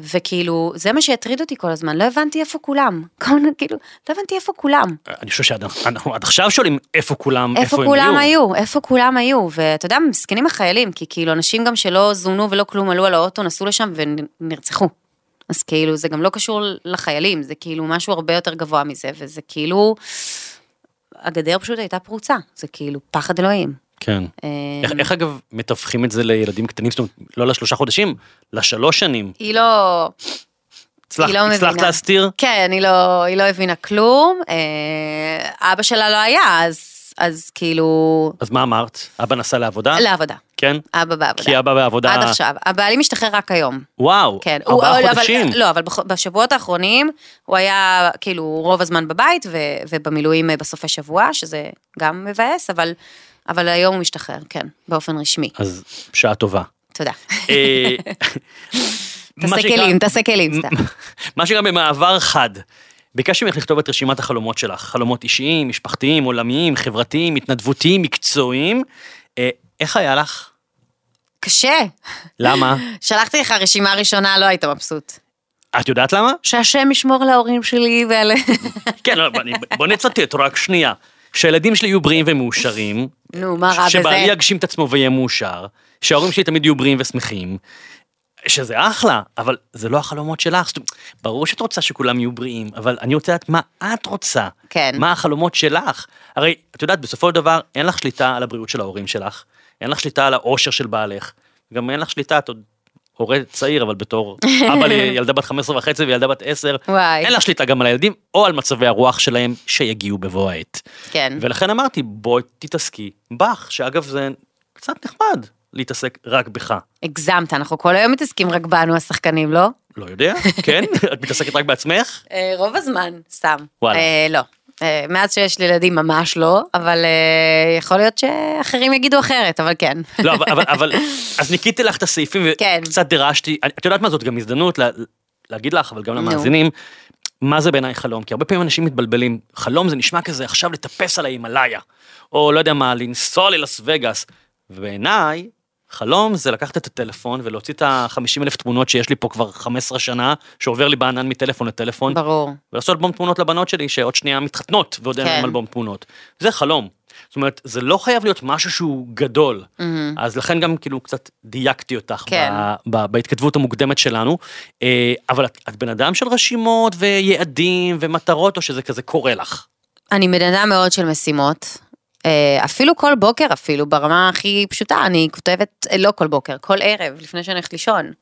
B: וכאילו, זה מה שהטריד אותי כל הזמן, לא הבנתי איפה כולם. כאילו, לא הבנתי איפה כולם.
C: אני חושב שאנחנו עד עכשיו שואלים איפה כולם,
B: איפה
C: איפה הם
B: כולם
C: היו.
B: היו, איפה כולם היו, ואתה יודע, מסכנים החיילים, כי כאילו אנשים גם שלא זומנו ולא כלום עלו על האוטו, נסעו לשם ונרצחו. אז כאילו, זה גם לא קשור לחיילים, זה כאילו משהו הרבה יותר גבוה מזה, וזה כאילו, הגדר פשוט הייתה פרוצה, זה כאילו פחד אלוהים.
C: כן. איך, איך אגב מתווכים את זה לילדים קטנים, זאת אומרת, לא לשלושה חודשים, לשלוש שנים.
B: היא לא...
C: הצלחת,
B: היא לא
C: הצלחת
B: מבינה.
C: להסתיר?
B: כן, היא לא, היא לא הבינה כלום, אה, אבא שלה לא היה, אז, אז כאילו,
C: אז מה אמרת? אבא נסע לעבודה?
B: לעבודה,
C: כן?
B: אבא בעבודה.
C: כי אבא בעבודה...
B: עד עכשיו. הבעלי משתחרר רק היום.
C: וואו,
B: כן.
C: ארבעה
B: הוא- אבל-
C: חודשים.
B: לא, אבל בשבועות האחרונים הוא היה כאילו רוב הזמן בבית ו- ובמילואים אה, בסופי שבוע, שזה גם מבאס, אבל, אבל היום הוא משתחרר, כן, באופן רשמי.
C: אז שעה טובה.
B: תודה.
C: אה,
B: תעשה כלים, תעשה כלים, סתם.
C: מה שנקרא במעבר חד. ביקשתי ממך לכתוב את רשימת החלומות שלך, חלומות אישיים, משפחתיים, עולמיים, חברתיים, התנדבותיים, מקצועיים. אה, איך היה לך?
B: קשה.
C: למה?
B: שלחתי לך רשימה ראשונה, לא היית מבסוט.
C: את יודעת למה?
B: שהשם ישמור על ההורים שלי ועל...
C: כן, לא, בוא נצטט רק שנייה. שהילדים שלי יהיו בריאים ומאושרים,
B: נו, מה רע
C: שבעלי
B: בזה?
C: יגשים את עצמו ויהיה מאושר, שההורים שלי תמיד יהיו בריאים ושמחים, שזה אחלה, אבל זה לא החלומות שלך. ברור שאת רוצה שכולם יהיו בריאים, אבל אני רוצה לדעת מה את רוצה.
B: כן.
C: מה החלומות שלך. הרי, את יודעת, בסופו של דבר, אין לך שליטה על הבריאות של ההורים שלך, אין לך שליטה על האושר של בעלך, גם אין לך שליטה, את עוד הורה צעיר, אבל בתור אבא לילדה בת 15 וחצי וילדה בת 10,
B: וואי.
C: אין לך שליטה גם על הילדים או על מצבי הרוח שלהם שיגיעו בבוא העת.
B: כן.
C: ולכן אמרתי, בואי תתעסקי בך, שאגב זה קצת נחמד להתעסק רק בך.
B: הגזמת, אנחנו כל היום מתעסקים רק בנו השחקנים, לא?
C: לא יודע, כן? את מתעסקת רק בעצמך?
B: אה, רוב הזמן, סתם.
C: וואלה.
B: אה, לא. אה, מאז שיש לי ילדים ממש לא, אבל אה, יכול להיות שאחרים יגידו אחרת, אבל כן.
C: לא, אבל, אבל, אבל, אז ניקיתי לך את הסעיפים
B: כן.
C: וקצת דרשתי, את יודעת מה זאת גם הזדמנות לה, להגיד לך, אבל גם. למאזינים, מה זה בעיניי חלום? כי הרבה פעמים אנשים מתבלבלים, חלום זה נשמע כזה עכשיו לטפס על ההימאליה, או לא יודע מה, לנסוע ללאס וגאס, ובעיניי, חלום זה לקחת את הטלפון ולהוציא את ה-50 אלף תמונות שיש לי פה כבר 15 שנה, שעובר לי בענן מטלפון לטלפון,
B: ברור.
C: ולעשות אלבום תמונות לבנות שלי שעוד שנייה מתחתנות ועוד אין
B: כן.
C: להם אלבום תמונות. זה חלום. זאת אומרת, זה לא חייב להיות משהו שהוא גדול.
B: מהמם.
C: אז לכן גם כאילו קצת דייקתי אותך
B: כן.
C: ב, ב, בהתכתבות המוקדמת שלנו. אה, אבל את, את בן אדם של רשימות ויעדים ומטרות, או שזה כזה קורה לך?
B: אני בן אדם מאוד של משימות. אה, אפילו כל בוקר אפילו, ברמה הכי פשוטה, אני כותבת, אה, לא כל בוקר, כל ערב, לפני שאני הולכת לישון.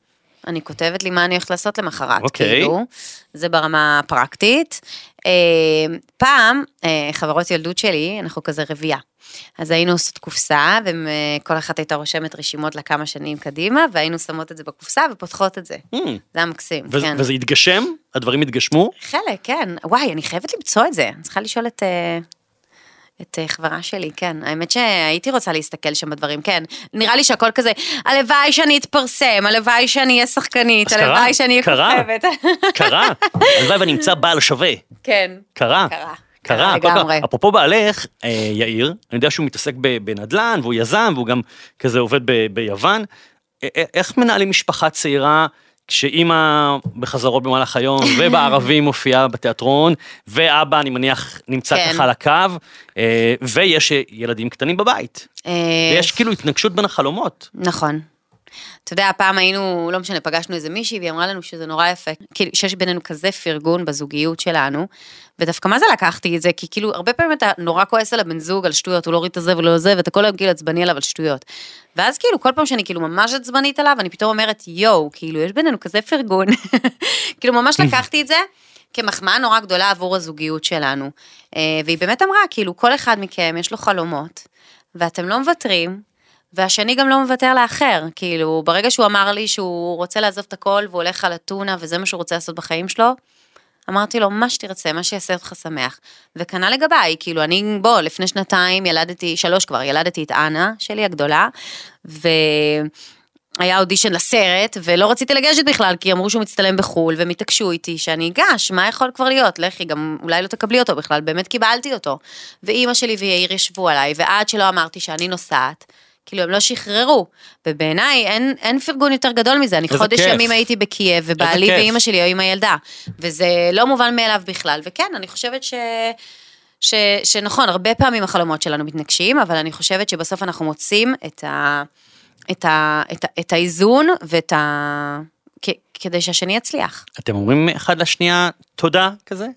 B: אני כותבת לי מה אני הולכת לעשות למחרת,
C: אוקיי.
B: כאילו, זה ברמה הפרקטית. אה, פעם, חברות ילדות שלי, אנחנו כזה רבייה. אז היינו עושות קופסה, וכל אחת הייתה רושמת רשימות לכמה שנים קדימה, והיינו שמות את זה בקופסה ופותחות את זה.
C: Hmm,
B: זה היה מקסים,
C: ו-
B: כן.
C: וזה התגשם? הדברים התגשמו?
B: חלק, כן. וואי, אני חייבת למצוא את זה. אני צריכה לשאול את... את אה, חברה שלי, כן. האמת שהייתי רוצה להסתכל שם בדברים, כן. נראה לי שהכל כזה, הלוואי שאני אתפרסם, הלוואי שאני אהיה שחקנית,
C: קרה,
B: הלוואי שאני אהיה
C: קרה.
B: כוכבת.
C: קרה. הלוואי ונמצא בעל שווה.
B: כן.
C: קרה.
B: קרה.
C: קרה,
B: לגמרי.
C: קרה. אפרופו בעלך, אה, יאיר, אני יודע שהוא מתעסק בנדל"ן והוא יזם והוא גם כזה עובד ביוון. איך מנהלים משפחה צעירה כשאימא בחזרות במהלך היום ובערבים מופיעה בתיאטרון ואבא אני מניח נמצא
B: כן.
C: ככה על הקו אה, ויש ילדים קטנים בבית.
B: אה,
C: ויש כאילו התנגשות בין החלומות.
B: נכון. אתה יודע, פעם היינו, לא משנה, פגשנו איזה מישהי והיא אמרה לנו שזה נורא יפה, כאילו שיש בינינו כזה פרגון בזוגיות שלנו, ודווקא מה זה לקחתי את זה? כי כאילו, הרבה פעמים אתה נורא כועס על הבן זוג, על שטויות, הוא לא הוריד את הזה ולא זה, ואתה כל היום כאילו עצבני עליו על שטויות. ואז כאילו, כל פעם שאני כאילו ממש עצבנית עליו, אני פתאום אומרת, יואו, כאילו, יש בינינו כזה פרגון. כאילו, ממש לקחתי את זה. כמחמאה נורא גדולה עבור הזוגיות שלנו. אה, והיא באמת אמרה, כאילו, כל אחד מכם יש לו חלומות, ואתם לא מוותרים, והשני גם לא מוותר לאחר, כאילו, ברגע שהוא אמר לי שהוא רוצה לעזוב את הכל והוא הולך על אתונה וזה מה שהוא רוצה לעשות בחיים שלו, אמרתי לו, מה שתרצה, מה שיעשה אותך שמח. וכנ"ל לגביי, כאילו, אני, בוא, לפני שנתיים ילדתי, שלוש כבר, ילדתי את אנה שלי הגדולה, והיה אודישן לסרט, ולא רציתי לגשת בכלל, כי אמרו שהוא מצטלם בחו"ל, והם התעקשו איתי שאני אגש, מה יכול כבר להיות? לכי, גם אולי לא תקבלי אותו בכלל, באמת קיבלתי אותו. ואימא שלי ויאיר ישבו עליי, ועד שלא אמרתי שאני נוסעת, כאילו הם לא שחררו, ובעיניי אין, אין פרגון יותר גדול מזה, אני חודש
C: כיף.
B: ימים הייתי בקייב, ובעלי. ואימא שלי היו עם הילדה, וזה לא מובן מאליו בכלל, וכן, אני חושבת ש... ש, שנכון, הרבה פעמים החלומות שלנו מתנגשים, אבל אני חושבת שבסוף אנחנו מוצאים את, ה, את, ה, את, ה, את האיזון ואת ה... כ, כדי שהשני יצליח.
C: אתם אומרים אחד לשנייה תודה כזה?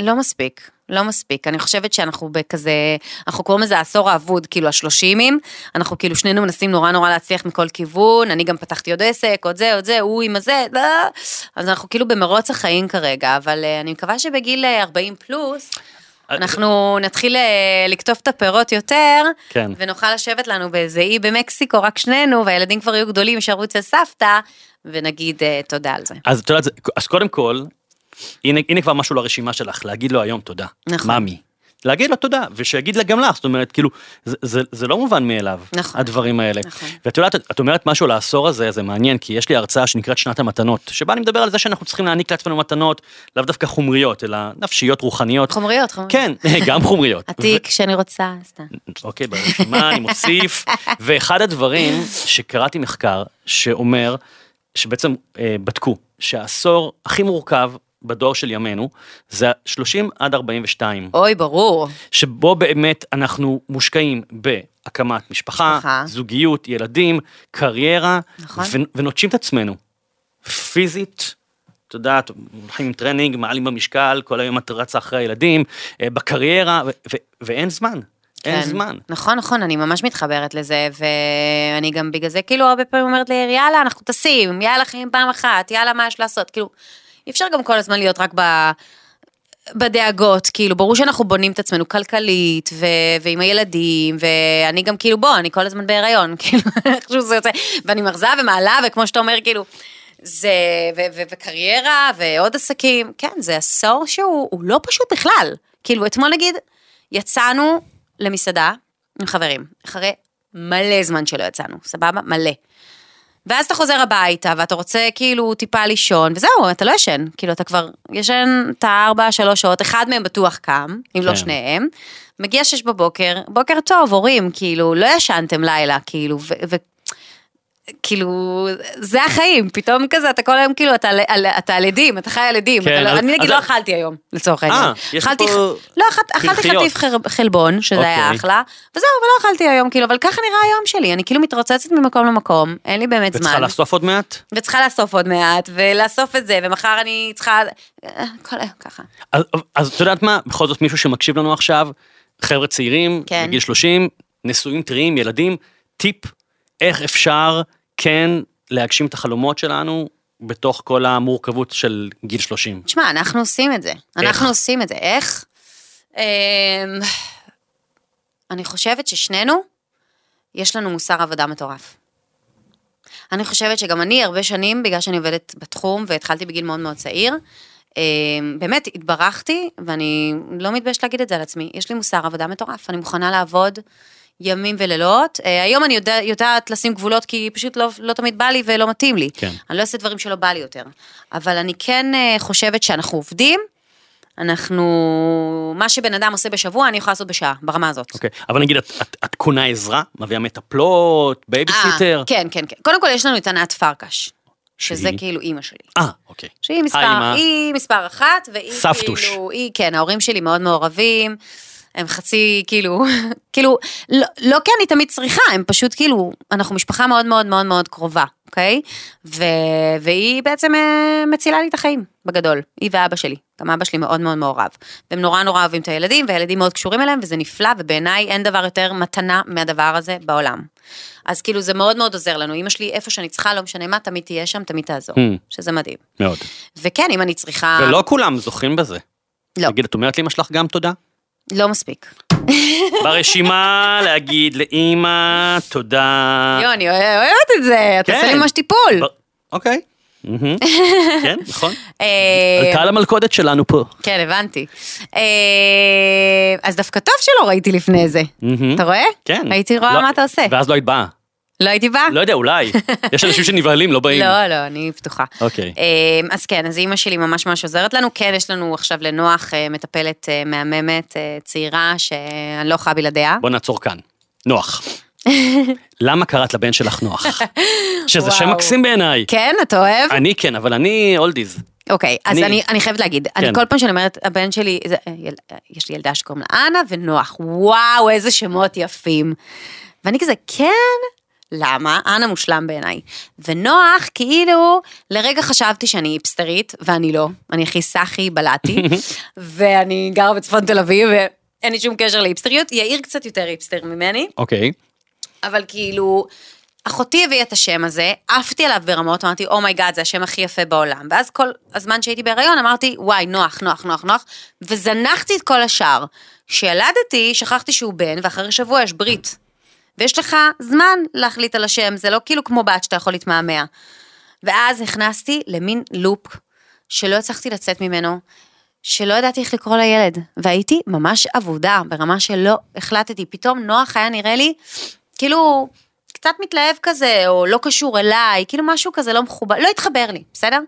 B: לא מספיק, לא מספיק. אני חושבת שאנחנו בכזה, אנחנו קוראים לזה העשור האבוד, כאילו השלושימים, אנחנו כאילו שנינו מנסים נורא נורא להצליח מכל כיוון, אני גם פתחתי עוד עסק, עוד זה, עוד זה, הוא עם הזה, לא. אז אנחנו כאילו במרוץ החיים כרגע, אבל אה, אני מקווה שבגיל אה, 40 פלוס, אנחנו נתחיל אה, לקטוף את הפירות יותר,
C: כן.
B: ונוכל לשבת לנו באיזה אי במקסיקו, רק שנינו, והילדים כבר יהיו גדולים, יישארו אצל סבתא, ונגיד אה, תודה על זה.
C: אז את יודעת, אז קודם כל, הנה, הנה כבר משהו לרשימה שלך, להגיד לו היום תודה.
B: נכון.
C: ממי. להגיד לו תודה, ושיגיד לה גם לך, זאת אומרת, כאילו, זה, זה, זה לא מובן מאליו,
B: נכון.
C: הדברים האלה.
B: נכון.
C: ואת יודעת, את אומרת משהו לעשור הזה, זה מעניין, כי יש לי הרצאה שנקראת שנת המתנות, שבה אני מדבר על זה שאנחנו צריכים להעניק לעצמנו מתנות, לאו דווקא חומריות, אלא נפשיות, רוחניות.
B: חומריות, חומריות.
C: כן, גם חומריות.
B: עתיק שאני רוצה, סתם.
C: אוקיי, ברשימה אני מוסיף. ואחד הדברים שקראתי מחקר שאומר, שבעצם אה, בדקו, שהעשור הכי מורכב בדור של ימינו, זה ה-30 עד 42,
B: אוי, ברור.
C: שבו באמת אנחנו מושקעים בהקמת משפחה,
B: משפחה.
C: זוגיות, ילדים, קריירה,
B: נכון.
C: ו- ונוטשים את עצמנו. פיזית, את יודעת, הולכים עם טרנינג, מעלים במשקל, כל היום את רצה אחרי הילדים, אה, בקריירה, ו- ו- ואין זמן. אין
B: כן.
C: זמן.
B: נכון, נכון, אני ממש מתחברת לזה, ואני גם בגלל זה כאילו הרבה פעמים אומרת ליאיר, יאללה, אנחנו טסים, יאללה חיים פעם אחת, יאללה, מה יש לעשות? כאילו, אי אפשר גם כל הזמן להיות רק ב... בדאגות, כאילו, ברור שאנחנו בונים את עצמנו כלכלית, ו- ועם הילדים, ואני גם כאילו, בוא, אני כל הזמן בהיריון, כאילו, איכשהו זה יוצא, ואני מרזה ומעלה, וכמו שאתה אומר, כאילו, זה, ו- ו- וקריירה, ועוד עסקים, כן, זה עשור שהוא הוא לא פשוט בכלל. כאילו, אתמול נגיד, יצאנו למסעדה עם חברים, אחרי מלא זמן שלא יצאנו, סבבה? מלא. ואז אתה חוזר הביתה, ואתה רוצה כאילו טיפה לישון, וזהו, אתה לא ישן. כאילו, אתה כבר ישן את הארבע, שלוש שעות, אחד מהם בטוח קם, אם לא
C: כן.
B: שניהם. מגיע שש בבוקר, בוקר טוב, הורים, כאילו, לא ישנתם לילה, כאילו, ו... כאילו, זה החיים, פתאום כזה, אתה כל היום כאילו, אתה, על- על- אתה על עדים, אתה חי על עדים.
C: כן,
B: אתה לא-
C: אז-
B: אני נגיד
C: אז-
B: לא אכלתי היום, לצורך העניין.
C: אה,
B: אכלתי
C: פה
B: לא, אכלת- אכלתי. חטיף חר- חלבון, שזה היה
C: אוקיי.
B: אחלה, וזהו, ולא אכלתי היום, כאילו, אבל ככה נראה היום שלי, אני כאילו מתרוצצת ממקום למקום, אין לי באמת
C: וצריכה
B: זמן.
C: לאסוף עוד מעט?
B: וצריכה לאסוף עוד מעט, ולאסוף את זה, ומחר אני צריכה... אה, כל היום ככה.
C: אז, אז את יודעת מה, בכל זאת מישהו שמקשיב לנו עכשיו, חבר'ה צעירים,
B: כן.
C: בגיל 30, נשואים טריים, ילדים, טיפ, איך אפשר כן להגשים את החלומות שלנו בתוך כל המורכבות של גיל 30.
B: תשמע, אנחנו עושים את זה. אנחנו עושים את זה. איך? אמ, אני חושבת ששנינו, יש לנו מוסר עבודה מטורף. אני חושבת שגם אני הרבה שנים, בגלל שאני עובדת בתחום והתחלתי בגיל מאוד מאוד צעיר, אמ, באמת התברכתי, ואני לא מתביישת להגיד את זה על עצמי, יש לי מוסר עבודה מטורף, אני מוכנה לעבוד ימים ולילות. אה, היום אני יודע, יודעת לשים גבולות כי פשוט לא, לא תמיד בא לי ולא מתאים לי.
C: כן.
B: אני לא אעשה דברים שלא בא לי יותר. אבל אני כן אה, חושבת שאנחנו עובדים, אנחנו, מה שבן אדם עושה בשבוע, אני יכולה לעשות בשעה, ברמה הזאת.
C: אוקיי, אבל נגיד, את, את, את קונה עזרה, מביאה מטפלות, בייביסיטר?
B: אה, כן, כן, כן. קודם כל יש לנו את ענת פרקש, שזה
C: שהיא?
B: כאילו אימא שלי.
C: אה, אוקיי.
B: שהיא מספר. היא מספר אחת, והיא
C: סבתוש.
B: כאילו, היא, כן, ההורים שלי מאוד מעורבים, הם חצי, כאילו, כאילו, לא, לא כי אני תמיד צריכה, הם פשוט כאילו, אנחנו משפחה מאוד מאוד מאוד מאוד קרובה, אוקיי? ו, והיא בעצם אה, מצילה לי את החיים, בגדול, היא ואבא שלי. גם אבא שלי מאוד מאוד מעורב. והם נורא נורא אוהבים את הילדים, והילדים מאוד קשורים אליהם, וזה נפלא, ובעיניי אין דבר יותר מתנה מהדבר הזה בעולם. אז כאילו זה מאוד מאוד עוזר לנו, אמא שלי איפה שאני צריכה, לא משנה מה, תמיד תהיה שם, תמיד תעזור,
C: Hmm.
B: שזה מדהים.
C: מאוד.
B: וכן, אם אני צריכה...
C: ולא כולם זוכים בזה.
B: לא,
C: נגיד, את אומרת לאמא שלך גם תודה?
B: לא מספיק.
C: ברשימה להגיד לאמא תודה.
B: יו, אני אוהבת את זה, אתה
C: כן.
B: עושה לי ממש טיפול.
C: אוקיי. כן, נכון.
B: אה,
C: עלתה על המלכודת שלנו פה.
B: כן, הבנתי. אה, אז דווקא טוב שלא ראיתי לפני זה. אתה רואה?
C: כן.
B: הייתי רואה
C: לא-
B: מה אתה עושה.
C: ואז לא היית באה.
B: לא הייתי באה?
C: לא יודע, אולי. יש אנשים שנבהלים, לא באים.
B: לא, לא, אני פתוחה.
C: אוקיי.
B: אה, אז כן, אז אימא שלי ממש ממש עוזרת לנו. כן, יש לנו עכשיו לנוח אה, מטפלת אה, מהממת, אה, צעירה, שאני לא יכולה בלעדיה.
C: בוא נעצור כאן. נוח. למה קראת לבן שלך נוח? שזה שם. מקסים בעיניי.
B: כן, אתה אוהב?
C: אני כן, אבל אני אולדיז.
B: אוקיי, אז
C: אני-
B: אני, אני חייבת להגיד, אני
C: כן.
B: כל פעם שאני אומרת, הבן שלי, זה, יש לי ילדה שקוראים לה אנה ונוח, וואו, איזה שמות יפים. ואני כזה, כן, למה? אנה מושלם בעיניי. ונוח, כאילו, לרגע חשבתי שאני היפסטרית, ואני לא, אני הכי סאחי בלעתי, ואני גרה בצפון תל אביב, ואין לי שום קשר להיפסטריות, יאיר קצת יותר היפסטר ממני,
C: אוקיי.
B: אבל כאילו, אחותי הביאה את השם הזה, עפתי עליו ברמות, אמרתי, oh my god, זה השם הכי יפה בעולם. ואז כל הזמן שהייתי בהיריון אמרתי, וואי, נוח, נוח, נוח, נוח, וזנחתי את כל השאר. כשילדתי, שכחתי שהוא בן, ואחרי שבוע יש ברית. ויש לך זמן להחליט על השם, זה לא כאילו כמו בת שאתה יכול להתמהמה. ואז נכנסתי למין לופ שלא הצלחתי לצאת ממנו, שלא ידעתי איך לקרוא לילד, והייתי ממש אבודה, ברמה שלא החלטתי. פתאום נוח היה נראה לי, כאילו, קצת מתלהב כזה, או לא קשור אליי, כאילו משהו כזה לא מחובר, לא התחבר לי, בסדר?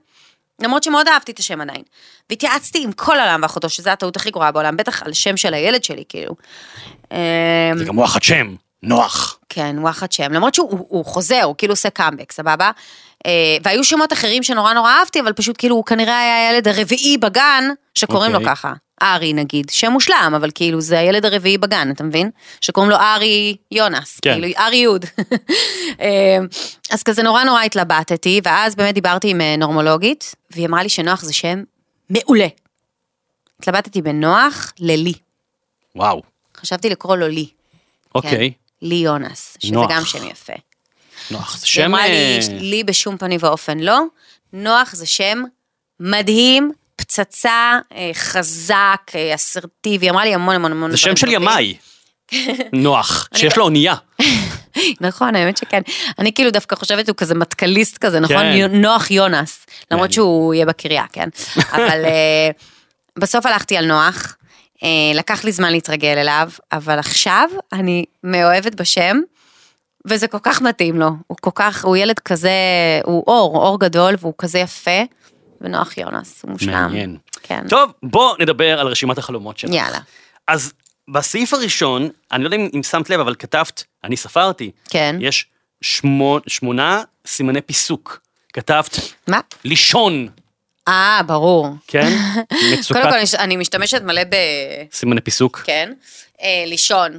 B: למרות שמאוד אהבתי את השם עדיין. והתייעצתי עם כל העולם ואחותו, שזו הטעות הכי גרועה בעולם, בטח על שם של הילד שלי, כאילו.
C: זה גם וואחד שם. נוח.
B: כן, וואחד שם, למרות שהוא הוא, חוזר, הוא כאילו עושה קאמבק, סבבה? אה, והיו שמות אחרים שנורא נורא אהבתי, אבל פשוט כאילו הוא כנראה היה הילד הרביעי בגן, שקוראים לו
C: אוקיי.
B: ככה. ארי נגיד, שם מושלם, אבל כאילו זה הילד הרביעי בגן, אתה מבין? שקוראים לו ארי יונס,
C: כן.
B: כאילו ארי יוד. אה, אז כזה נורא נורא התלבטתי, ואז באמת דיברתי עם אה, נורמולוגית, והיא אמרה לי שנוח זה שם מעולה. התלבטתי בין נוח ללי.
C: וואו.
B: חשבתי לקרוא לו לי.
C: אוקיי.
B: כן. לי יונס, שזה
C: נוח.
B: גם שם יפה.
C: נוח, זה
B: היא
C: שם...
B: אמרה לי,
C: אה,
B: לי בשום פנים ואופן לא. נוח זה שם מדהים, פצצה, אה, חזק, אה, אסרטיבי, היא אמרה לי המון המון המון
C: זה שם של. ימאי. נוח, שיש לו אונייה.
B: נכון, האמת שכן. אני כאילו דווקא חושבת הוא כזה מטכליסט כזה, נכון?
C: כן.
B: נוח יונס, למרות
C: מעניין.
B: שהוא יהיה בקריה, כן? אבל בסוף הלכתי על נוח, לקח לי זמן להתרגל אליו, אבל עכשיו אני מאוהבת בשם, וזה כל כך מתאים לו. הוא כל כך, הוא ילד כזה, הוא אור, אור גדול, והוא כזה יפה, ונוח יונס, הוא מושלם.
C: מעניין.
B: כן.
C: טוב, בוא נדבר על רשימת החלומות שלך.
B: יאללה.
C: אז בסעיף הראשון, אני לא יודע אם, אם שמת לב, אבל כתבת, אני ספרתי,
B: כן.
C: יש שמונה, שמונה סימני פיסוק. כתבת
B: מה?
C: לישון,
B: אה, ברור.
C: כן? מצוקת
B: קודם כל, אני- משתמשת מלא ב...
C: סימני פיסוק.
B: כן. אה, לישון.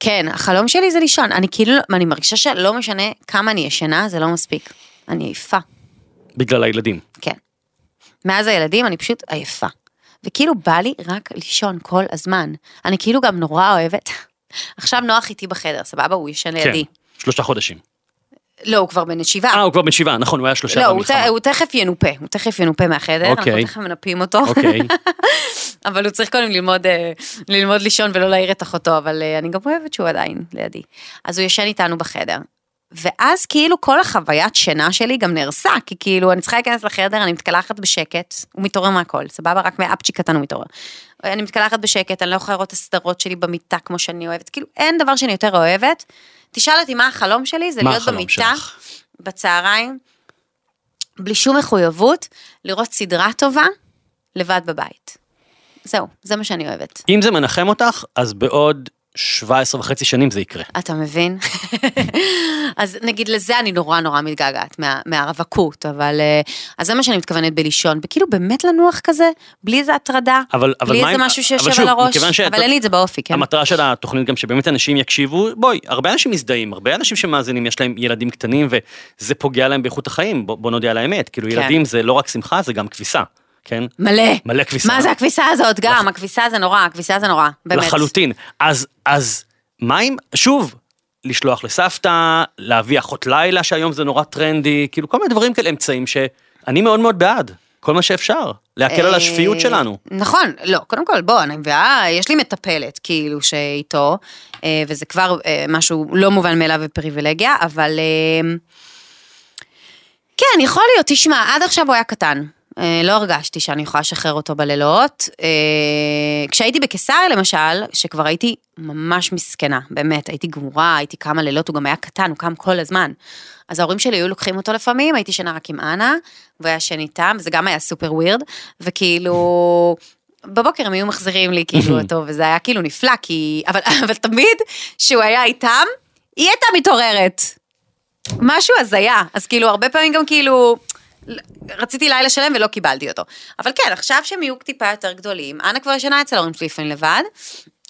B: כן, החלום שלי זה לישון. אני כאילו, אני מרגישה שלא משנה כמה אני ישנה, זה לא מספיק. אני עייפה,
C: בגלל הילדים.
B: כן. מאז הילדים אני פשוט עייפה. וכאילו בא לי רק לישון כל הזמן. אני כאילו גם נורא אוהבת. עכשיו נוח איתי בחדר, סבבה? הוא ישן לידי.
C: כן, שלושה חודשים.
B: לא, הוא כבר בן שבעה.
C: אה, הוא כבר בן שבעה, נכון, הוא היה שלושה
B: לא,
C: במלחמה.
B: הוא תכף ינופה, הוא תכף ינופה מהחדר,
C: אוקיי.
B: אנחנו תכף מנפים אותו.
C: אוקיי.
B: אבל הוא צריך קודם ללמוד, אה, ללמוד לישון ולא להעיר את אחותו, אבל אה, אני גם אוהבת שהוא עדיין לידי. אז הוא ישן איתנו בחדר. ואז כאילו כל החוויית שינה שלי גם נהרסה, כי כאילו אני צריכה להיכנס לחדר, אני מתקלחת בשקט, הוא מתעורר מהכל, סבבה? רק מאפצ'י קטן הוא מתעורר. אני מתקלחת בשקט, אני לא יכולה לראות את הסדרות שלי במיטה כמו שאני אוהבת, כאילו אין דבר שאני יותר אוהבת. תשאל אותי מה החלום שלי, זה להיות במיטה,
C: שלך?
B: בצהריים, בלי שום מחויבות, לראות סדרה טובה, לבד בבית. זהו, זה מה שאני אוהבת.
C: אם זה מנחם אותך, אז בעוד 17 וחצי שנים זה יקרה.
B: אתה מבין? אז נגיד לזה אני נורא נורא מתגעגעת, מה, מהרווקות, אבל אה, אז זה מה שאני מתכוונת בלישון, וכאילו באמת לנוח כזה, בלי איזה הטרדה,
C: אבל, אבל
B: בלי איזה
C: אם-
B: משהו שיושב
C: שוב,
B: על הראש,
C: שאת-
B: אבל אין לי את זה באופי, כן?
C: המטרה של התוכנית גם שבאמת אנשים יקשיבו, בואי, הרבה אנשים מזדהים, הרבה אנשים שמאזינים, יש להם ילדים קטנים וזה פוגע להם באיכות החיים, בוא, בוא נודה על האמת, כאילו
B: כן.
C: ילדים זה לא רק שמחה, זה גם כביסה, כן?
B: מלא.
C: מלא כביסה.
B: מה זה הכביסה הזאת גם? הכביסה זה נורא, הכביסה זה נורא, באמת.
C: לחלוטין. אז, אז מה אם, שוב, לשלוח לסבתא, להביא אחות לילה, שהיום זה נורא טרנדי, כאילו כל מיני דברים כאלה, אמצעים שאני מאוד מאוד בעד, כל מה שאפשר, להקל על
B: אה,
C: השפיות שלנו.
B: נכון, לא, קודם כל, בוא, אני מביאה, יש לי מטפלת, כאילו, שאיתו, אה, וזה כבר אה, משהו לא מובן מאליו ופריבילגיה, אבל כן, יכול להיות, תשמע, עד עכשיו הוא היה קטן. אה, לא הרגשתי שאני יכולה לשחרר אותו בלילות. אה, כשהייתי בקיסריה למשל, שכבר הייתי ממש מסכנה, באמת, הייתי גמורה, הייתי כמה לילות, הוא גם היה קטן, הוא קם כל הזמן. אז ההורים שלי היו לוקחים אותו לפעמים, הייתי שנה רק עם אנה, והוא היה ישן איתם, וזה גם היה סופר ווירד, וכאילו... בבוקר הם היו מחזירים לי כאילו אותו, וזה היה כאילו נפלא, כי... אבל, אבל תמיד שהוא היה איתם, היא הייתה מתעוררת. משהו הזיה. אז כאילו, הרבה פעמים גם כאילו, רציתי לילה שלם ולא קיבלתי אותו. אבל כן, עכשיו שהם יהיו טיפה יותר גדולים, אנה כבר ישנה אצל ההורים שלי לפעמים לבד,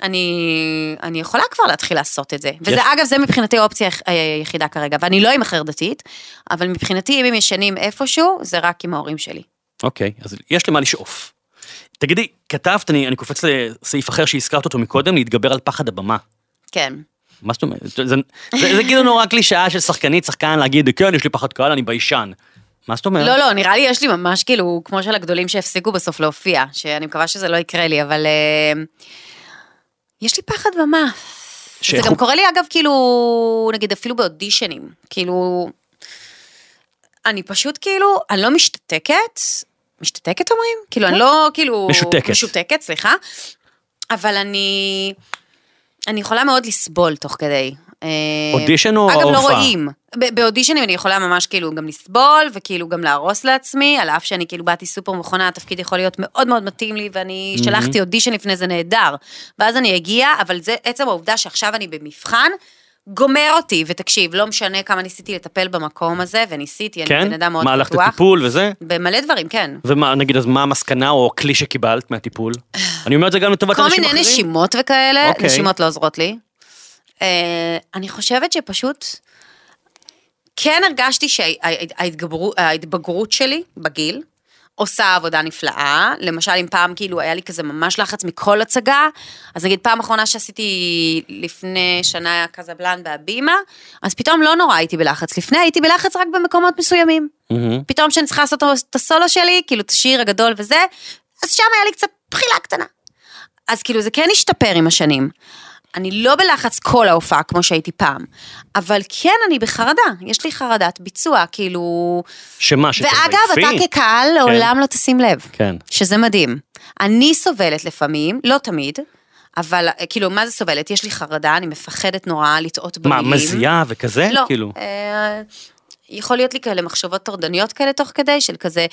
B: אני, אני יכולה כבר להתחיל לעשות את זה. וזה,
C: יש-
B: אגב, זה מבחינתי האופציה היח- היחידה כרגע, ואני לא עם אחר דתית, אבל מבחינתי, אם הם ישנים איפשהו, זה רק עם ההורים שלי.
C: אוקיי, אז יש למה לשאוף. תגידי, כתבת, אני, אני קופץ לסעיף אחר שהזכרת אותו מקודם, להתגבר על פחד הבמה.
B: כן.
C: מה זאת אומרת? זה, זה, זה, זה כאילו נורא קלישאה של שחקנית, שחקן להגיד, כן, יש לי פחד קהל, אני ביישן. מה זאת אומרת?
B: לא, לא, נראה לי יש לי ממש כאילו, כמו של הגדולים שהפסיקו בסוף להופיע, שאני מקווה שזה לא יקרה לי, אבל אה, יש לי פחד במה. זה גם
C: הוא-
B: קורה לי אגב, כאילו, נגיד אפילו באודישנים, כאילו, אני פשוט כאילו, אני לא משתתקת, משתתקת אומרים? כאילו, אני לא כאילו...
C: משותקת.
B: משותקת, סליחה. אבל אני, אני יכולה מאוד לסבול תוך כדי. אה,
C: אודישן או
B: אגב, לא? רואים. באודישנים אני יכולה ממש כאילו גם לסבול, וכאילו גם להרוס לעצמי, על אף שאני כאילו באתי סופר מכונה, התפקיד יכול להיות מאוד מאוד מתאים לי, ואני שלחתי אודישן לפני זה נהדר. ואז אני אגיע, אבל זה עצם העובדה שעכשיו אני במבחן, גומר אותי, ותקשיב, לא משנה כמה ניסיתי לטפל במקום הזה, וניסיתי, אני
C: כן?
B: בן אדם מאוד
C: מה, הלכת
B: פתוח.
C: לטיפול וזה?
B: במלא דברים, כן.
C: ומה, נגיד, אז מה המסקנה או הכלי שקיבלת מהטיפול? אני אומר את זה גם לטובת
B: כל
C: אנשים
B: מיני
C: אחרים.
B: נשימות וכאלה,
C: אוקיי.
B: נשימות לא עוזרות לי. אה, אני חושבת שפשוט, כן הרגשתי שההתבגרות שלי בגיל עושה עבודה נפלאה. למשל, אם פעם כאילו היה לי כזה ממש לחץ מכל הצגה, אז נגיד פעם אחרונה שעשיתי לפני שנה היה קזבלן בהבימה, אז פתאום לא נורא הייתי בלחץ. לפני הייתי בלחץ רק במקומות מסוימים.
C: מהמם.
B: פתאום כשאני צריכה לעשות את הסולו שלי, כאילו את השיר הגדול וזה, אז שם היה לי קצת בחילה קטנה. אז כאילו זה כן השתפר עם השנים. אני לא בלחץ כל ההופעה כמו שהייתי פעם, אבל כן אני בחרדה, יש לי חרדת ביצוע, כאילו...
C: שמה, שתזייפי?
B: ואגב, אתה כקהל לעולם לא תשים לב,
C: כן.
B: שזה מדהים. אני סובלת לפעמים, לא תמיד, אבל כאילו, מה זה סובלת? יש לי חרדה, אני מפחדת נורא לטעות
C: מה,
B: במילים.
C: מזיעה וכזה?
B: לא,
C: כאילו.
B: אה, יכול להיות לי כאלה מחשבות טורדניות כאלה תוך כדי, של כזה,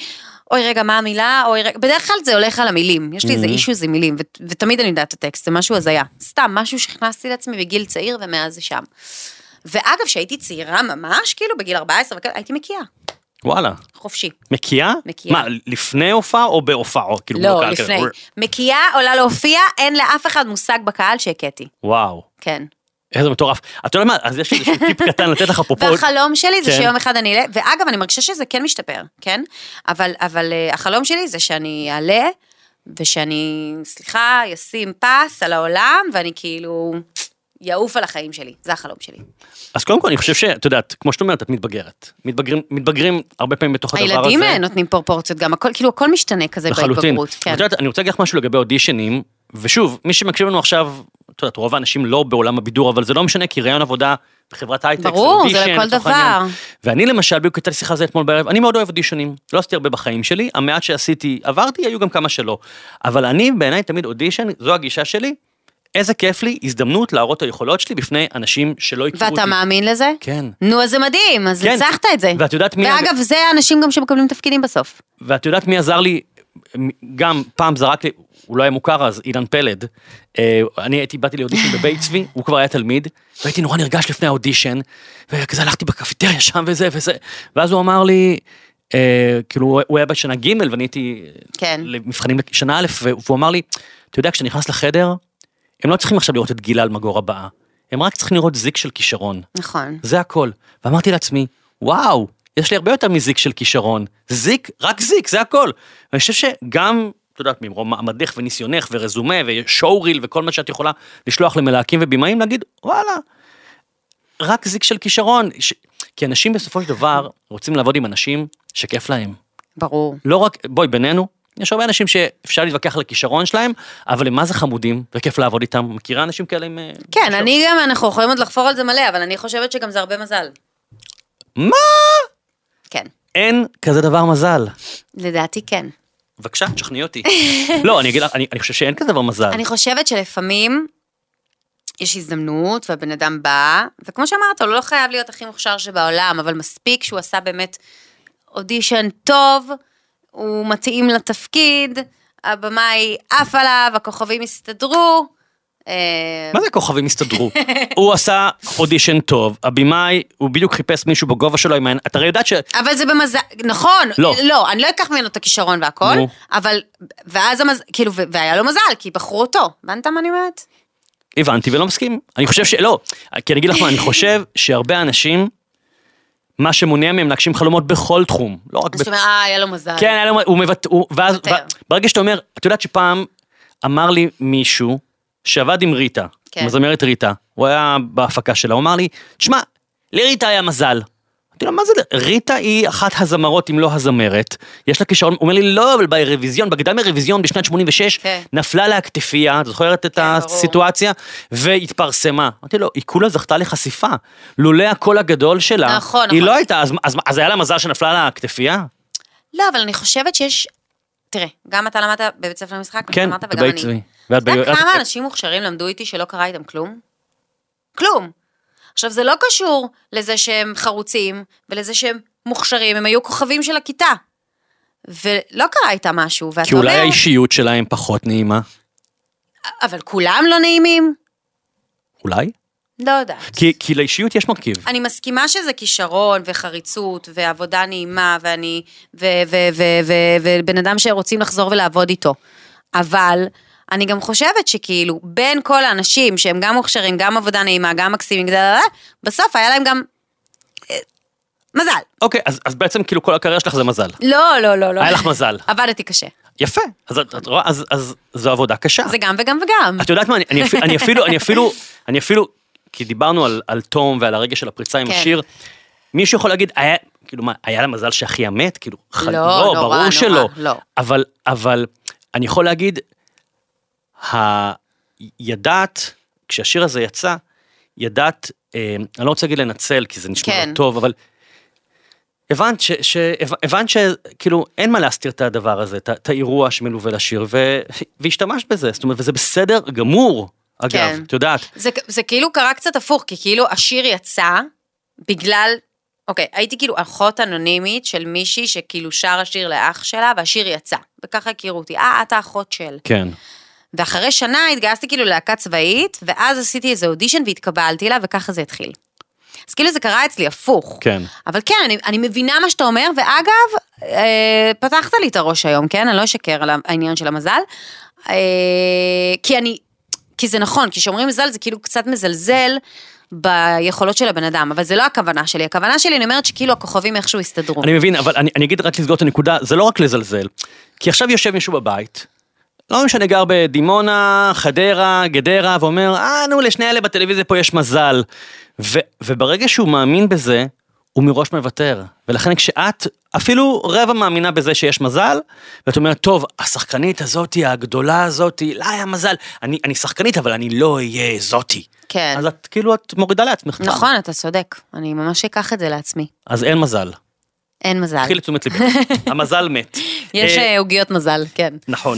B: אוי רגע, מה המילה? אוי רגע, בדרך כלל זה הולך על המילים, יש לי איזה
C: Mhm.
B: אישוז עם מילים, ו- ותמיד אני יודעת את הטקסט, זה משהו הזיה. סתם, משהו שהכנסתי לעצמי בגיל צעיר ומאז זה שם. ואגב, כשהייתי צעירה ממש, כאילו בגיל 14 וכאלה, הייתי מקיאה,
C: וואלה.
B: חופשי.
C: מקיאה?
B: מקיאה.
C: מה, לפני הופעה או בהופעות? כאילו,
B: לא,
C: בקהל כזה?
B: לפני. מקיאה עולה להופיע, אין לאף אחד מושג בקהל שהכיתי.
C: וואו,
B: כן.
C: איזה מטורף. אתה יודע מה, אז יש לי איזשהו טיפ קטן לתת לך אפרופו.
B: והחלום שלי זה
C: כן.
B: שיום אחד אני אעלה, ואגב, אני מרגישה שזה כן משתפר, כן? אבל, אבל אה, החלום שלי זה שאני אעלה, ושאני, סליחה, אשים פס על העולם, ואני כאילו יעוף על החיים שלי, זה החלום שלי.
C: אז קודם כל אני חושב שאת יודעת, כמו שאת אומרת, את מתבגרת. מתבגרים, מתבגרים הרבה פעמים בתוך הדבר הזה.
B: הילדים אה, נותנים פרופורציות גם, הכל, כאילו הכל משתנה כזה
C: לחלוטין.
B: בהתבגרות, כן.
C: את יודעת, אני רוצה להגיד לך משהו לגבי אודישנים, ושוב, מי שמקשיב לנו עכשיו, את יודעת, רוב האנשים לא בעולם הבידור, אבל זה לא משנה, כי ראיון עבודה בחברת הייטק,
B: ברור, זה
C: אודישן,
B: לכל דבר.
C: העניין. ואני למשל, בדיוק הייתה לי שיחה על זה אתמול בערב, אני מאוד אוהב אודישנים, לא עשיתי הרבה בחיים שלי, המעט שעשיתי, עברתי, היו גם כמה שלא. אבל אני, בעיניי, תמיד אודישן, זו הגישה שלי, איזה כיף לי, הזדמנות להראות את היכולות שלי בפני אנשים שלא הכירו אותי.
B: ואתה מאמין לזה?
C: כן.
B: נו, אז זה מדהים, אז
C: כן.
B: הצלחת את זה.
C: ואת יודעת מי...
B: ואגב, זה האנשים גם שמקבלים תפקידים בסוף.
C: ואת יודעת מי עזר לי, גם פעם זרק לי, הוא לא היה מוכר אז, אילן פלד. אה, אני הייתי, באתי לאודישן בבית צבי, הוא כבר היה תלמיד, והייתי נורא נרגש לפני האודישן, וכזה הלכתי בקפיטריה שם וזה וזה, ואז הוא אמר לי, אה, כאילו, הוא היה בשנה ג' ואני הייתי
B: כן.
C: למבחנים לשנה א', והוא אמר לי, אתה יודע, כשאתה נכנס לחדר, הם לא צריכים עכשיו לראות את גילה אלמגור הבאה, הם רק צריכים לראות זיק של כישרון.
B: נכון.
C: זה הכל. ואמרתי לעצמי, וואו, יש לי הרבה יותר מזיק של כישרון. זיק, רק זיק, זה הכל. ואני חושב שגם, את יודעת, ממרום מעמדך וניסיונך ורזומה ושואו ריל וכל מה שאת יכולה לשלוח למלהקים ובימאים, להגיד, וואלה, רק זיק של כישרון. ש... כי אנשים בסופו של דבר רוצים לעבוד עם אנשים שכיף להם.
B: ברור.
C: לא רק, בואי, בינינו, יש הרבה אנשים שאפשר להתווכח על הכישרון שלהם, אבל הם מה זה חמודים, וכיף לעבוד איתם. מכירה אנשים כאלה עם... אה,
B: כן,
C: כישרון?
B: אני גם, אנחנו יכולים עוד לחפור על זה מלא, אבל אני חושבת שגם זה הרבה מזל.
C: מה?
B: כן.
C: אין כזה דבר מזל.
B: לדעתי כן.
C: בבקשה, תשכנעי אותי. לא, אני אגיד לך, אני, אני חושב שאין כזה דבר מזל.
B: אני חושבת שלפעמים יש הזדמנות והבן אדם בא, וכמו שאמרת, הוא לא חייב להיות הכי מוכשר שבעולם, אבל מספיק שהוא עשה באמת אודישן טוב, הוא מתאים לתפקיד, הבמאי עף עליו, הכוכבים הסתדרו. אה,
C: מה זה כוכבים הסתדרו? הוא עשה אודישן טוב, הבמאי, הוא בדיוק חיפש מישהו בגובה שלו עם העין, אתה הרי יודעת ש...
B: אבל זה במזל, נכון,
C: לא.
B: לא, אני לא אקח ממנו את הכישרון והכל. אבל, ואז המזל, כאילו, והיה לו מזל, כי בחרו אותו, הבנת מה אני אומרת?
C: הבנתי ולא מסכים. אני חושב שלא, כי אני אגיד לך מה, אני חושב שהרבה אנשים, מה שמונע מהם להגשים חלומות בכל תחום, לא רק
B: אז אה, היה לו מזל.
C: כן, היה לו, הוא מבטא, הוא- ואז,
B: יותר.
C: ו- ברגע שאתה אומר, את יודעת שפעם אמר לי מישהו שעבד עם ריטה,
B: כן.
C: עם הזמרת ריטה, הוא היה בהפקה שלה, הוא אמר לי, תשמע, לריטה היה מזל. אמרתי לו, מה זה, ריטה היא אחת הזמרות אם לא הזמרת, יש לה כישרון, הוא אומר לי, לא, אבל באירוויזיון, בקדם אירוויזיון בשנת 86,
B: כן.
C: נפלה לה הכתפייה, את זוכרת את
B: כן, ברור.
C: הסיטואציה? והתפרסמה. אמרתי לו, היא כולה זכתה לחשיפה, לולא הקול הגדול שלה,
B: נכון,
C: היא
B: נכון.
C: לא הייתה, אז, אז, אז היה לה מזל שנפלה לה הכתפייה?
B: לא, אבל אני חושבת שיש... תראה, גם אתה למדת בבית ספר למשחק,
C: כן,
B: שאמרת, וגם אני.
C: צבי. ואת
B: אתה יודע
C: ב-
B: כמה
C: את-
B: אנשים מוכשרים למדו איתי שלא קרה איתם כלום? כלום. עכשיו, זה לא קשור לזה שהם חרוצים, ולזה שהם מוכשרים, הם היו כוכבים של הכיתה. ולא קרה איתם משהו, ואתה
C: כי אולי
B: אומר,
C: האישיות שלהם פחות נעימה.
B: אבל כולם לא נעימים?
C: אולי?
B: לא יודעת.
C: כי, כי לאישיות יש מרכיב.
B: אני מסכימה שזה כישרון וחריצות ועבודה נעימה ואני, ובן אדם שרוצים לחזור ולעבוד איתו. אבל אני גם חושבת שכאילו בין כל האנשים שהם גם מוכשרים, גם עבודה נעימה, גם מקסימים, בסוף היה להם גם אה, מזל.
C: אוקיי, אז, אז בעצם כאילו כל הקריירה שלך זה מזל.
B: לא, לא, לא, לא.
C: היה לך מזל.
B: עבדתי קשה.
C: יפה, אז את רואה, אז, אז זו עבודה קשה.
B: זה גם וגם וגם.
C: את יודעת מה, אני, אני, אפילו, אני אפילו, אני אפילו, אני אפילו, כי דיברנו על, על תום ועל הרגע של הפריצה עם
B: כן.
C: השיר, מישהו יכול להגיד, היה, כאילו מה, היה לה מזל שאחיה מת? כאילו,
B: לא,
C: לא,
B: נורא,
C: ברור
B: נורא,
C: שלא.
B: לא.
C: אבל, אבל, אני יכול להגיד, ה... ידעת, כשהשיר הזה יצא, ידעת, אה, אני לא רוצה להגיד לנצל, כי זה נשמע
B: כן.
C: לא טוב, אבל הבנת ש... ש... הבנת שכאילו אין מה להסתיר את הדבר הזה, את האירוע שמלווה לשיר, ו... והשתמשת בזה, זאת אומרת, וזה בסדר גמור, אגב,
B: כן.
C: את יודעת.
B: זה, זה כאילו קרה קצת הפוך, כי כאילו השיר יצא בגלל, אוקיי, הייתי כאילו אחות אנונימית של מישהי שכאילו שר השיר לאח שלה, והשיר יצא. וככה הכירו אותי, אה, את האחות של.
C: כן.
B: ואחרי שנה התגייסתי כאילו ללהקה צבאית, ואז עשיתי איזה אודישן והתקבלתי לה, וככה זה התחיל. אז כאילו זה קרה אצלי הפוך.
C: כן.
B: אבל כן, אני, אני מבינה מה שאתה אומר, ואגב, אה, פתחת לי את הראש היום, כן? אני לא אשקר על העניין של המזל. אה, כי אני, כי זה נכון, כי כשאומרים מזל זה כאילו קצת מזלזל ביכולות של הבן אדם, אבל זה לא הכוונה שלי. הכוונה שלי, אני אומרת שכאילו הכוכבים איכשהו הסתדרו.
C: אני מבין, אבל אני, אני אגיד רק לסגור את הנקודה, זה לא רק לזלזל. כי עכשיו יושב מישהו בבית, לא משנה, גר בדימונה, חדרה, גדרה, ואומר, אה, נו, לשני אלה בטלוויזיה פה יש מזל. ו, וברגע שהוא מאמין בזה, הוא מראש מוותר. ולכן כשאת אפילו רבע מאמינה בזה שיש מזל, ואת אומרת, טוב, השחקנית הזאתי, הגדולה הזאתי, לה היה מזל. אני, אני שחקנית, אבל אני לא אהיה זאתי.
B: כן.
C: אז את כאילו, את מורידה לעצמך. פעם.
B: נכון, אתה צודק. אני ממש אקח את זה לעצמי.
C: אז אין מזל.
B: אין מזל.
C: קחי לתשומת ליבך. המזל מת.
B: יש
C: אה,
B: אה, עוגיות מזל, כן.
C: נכון.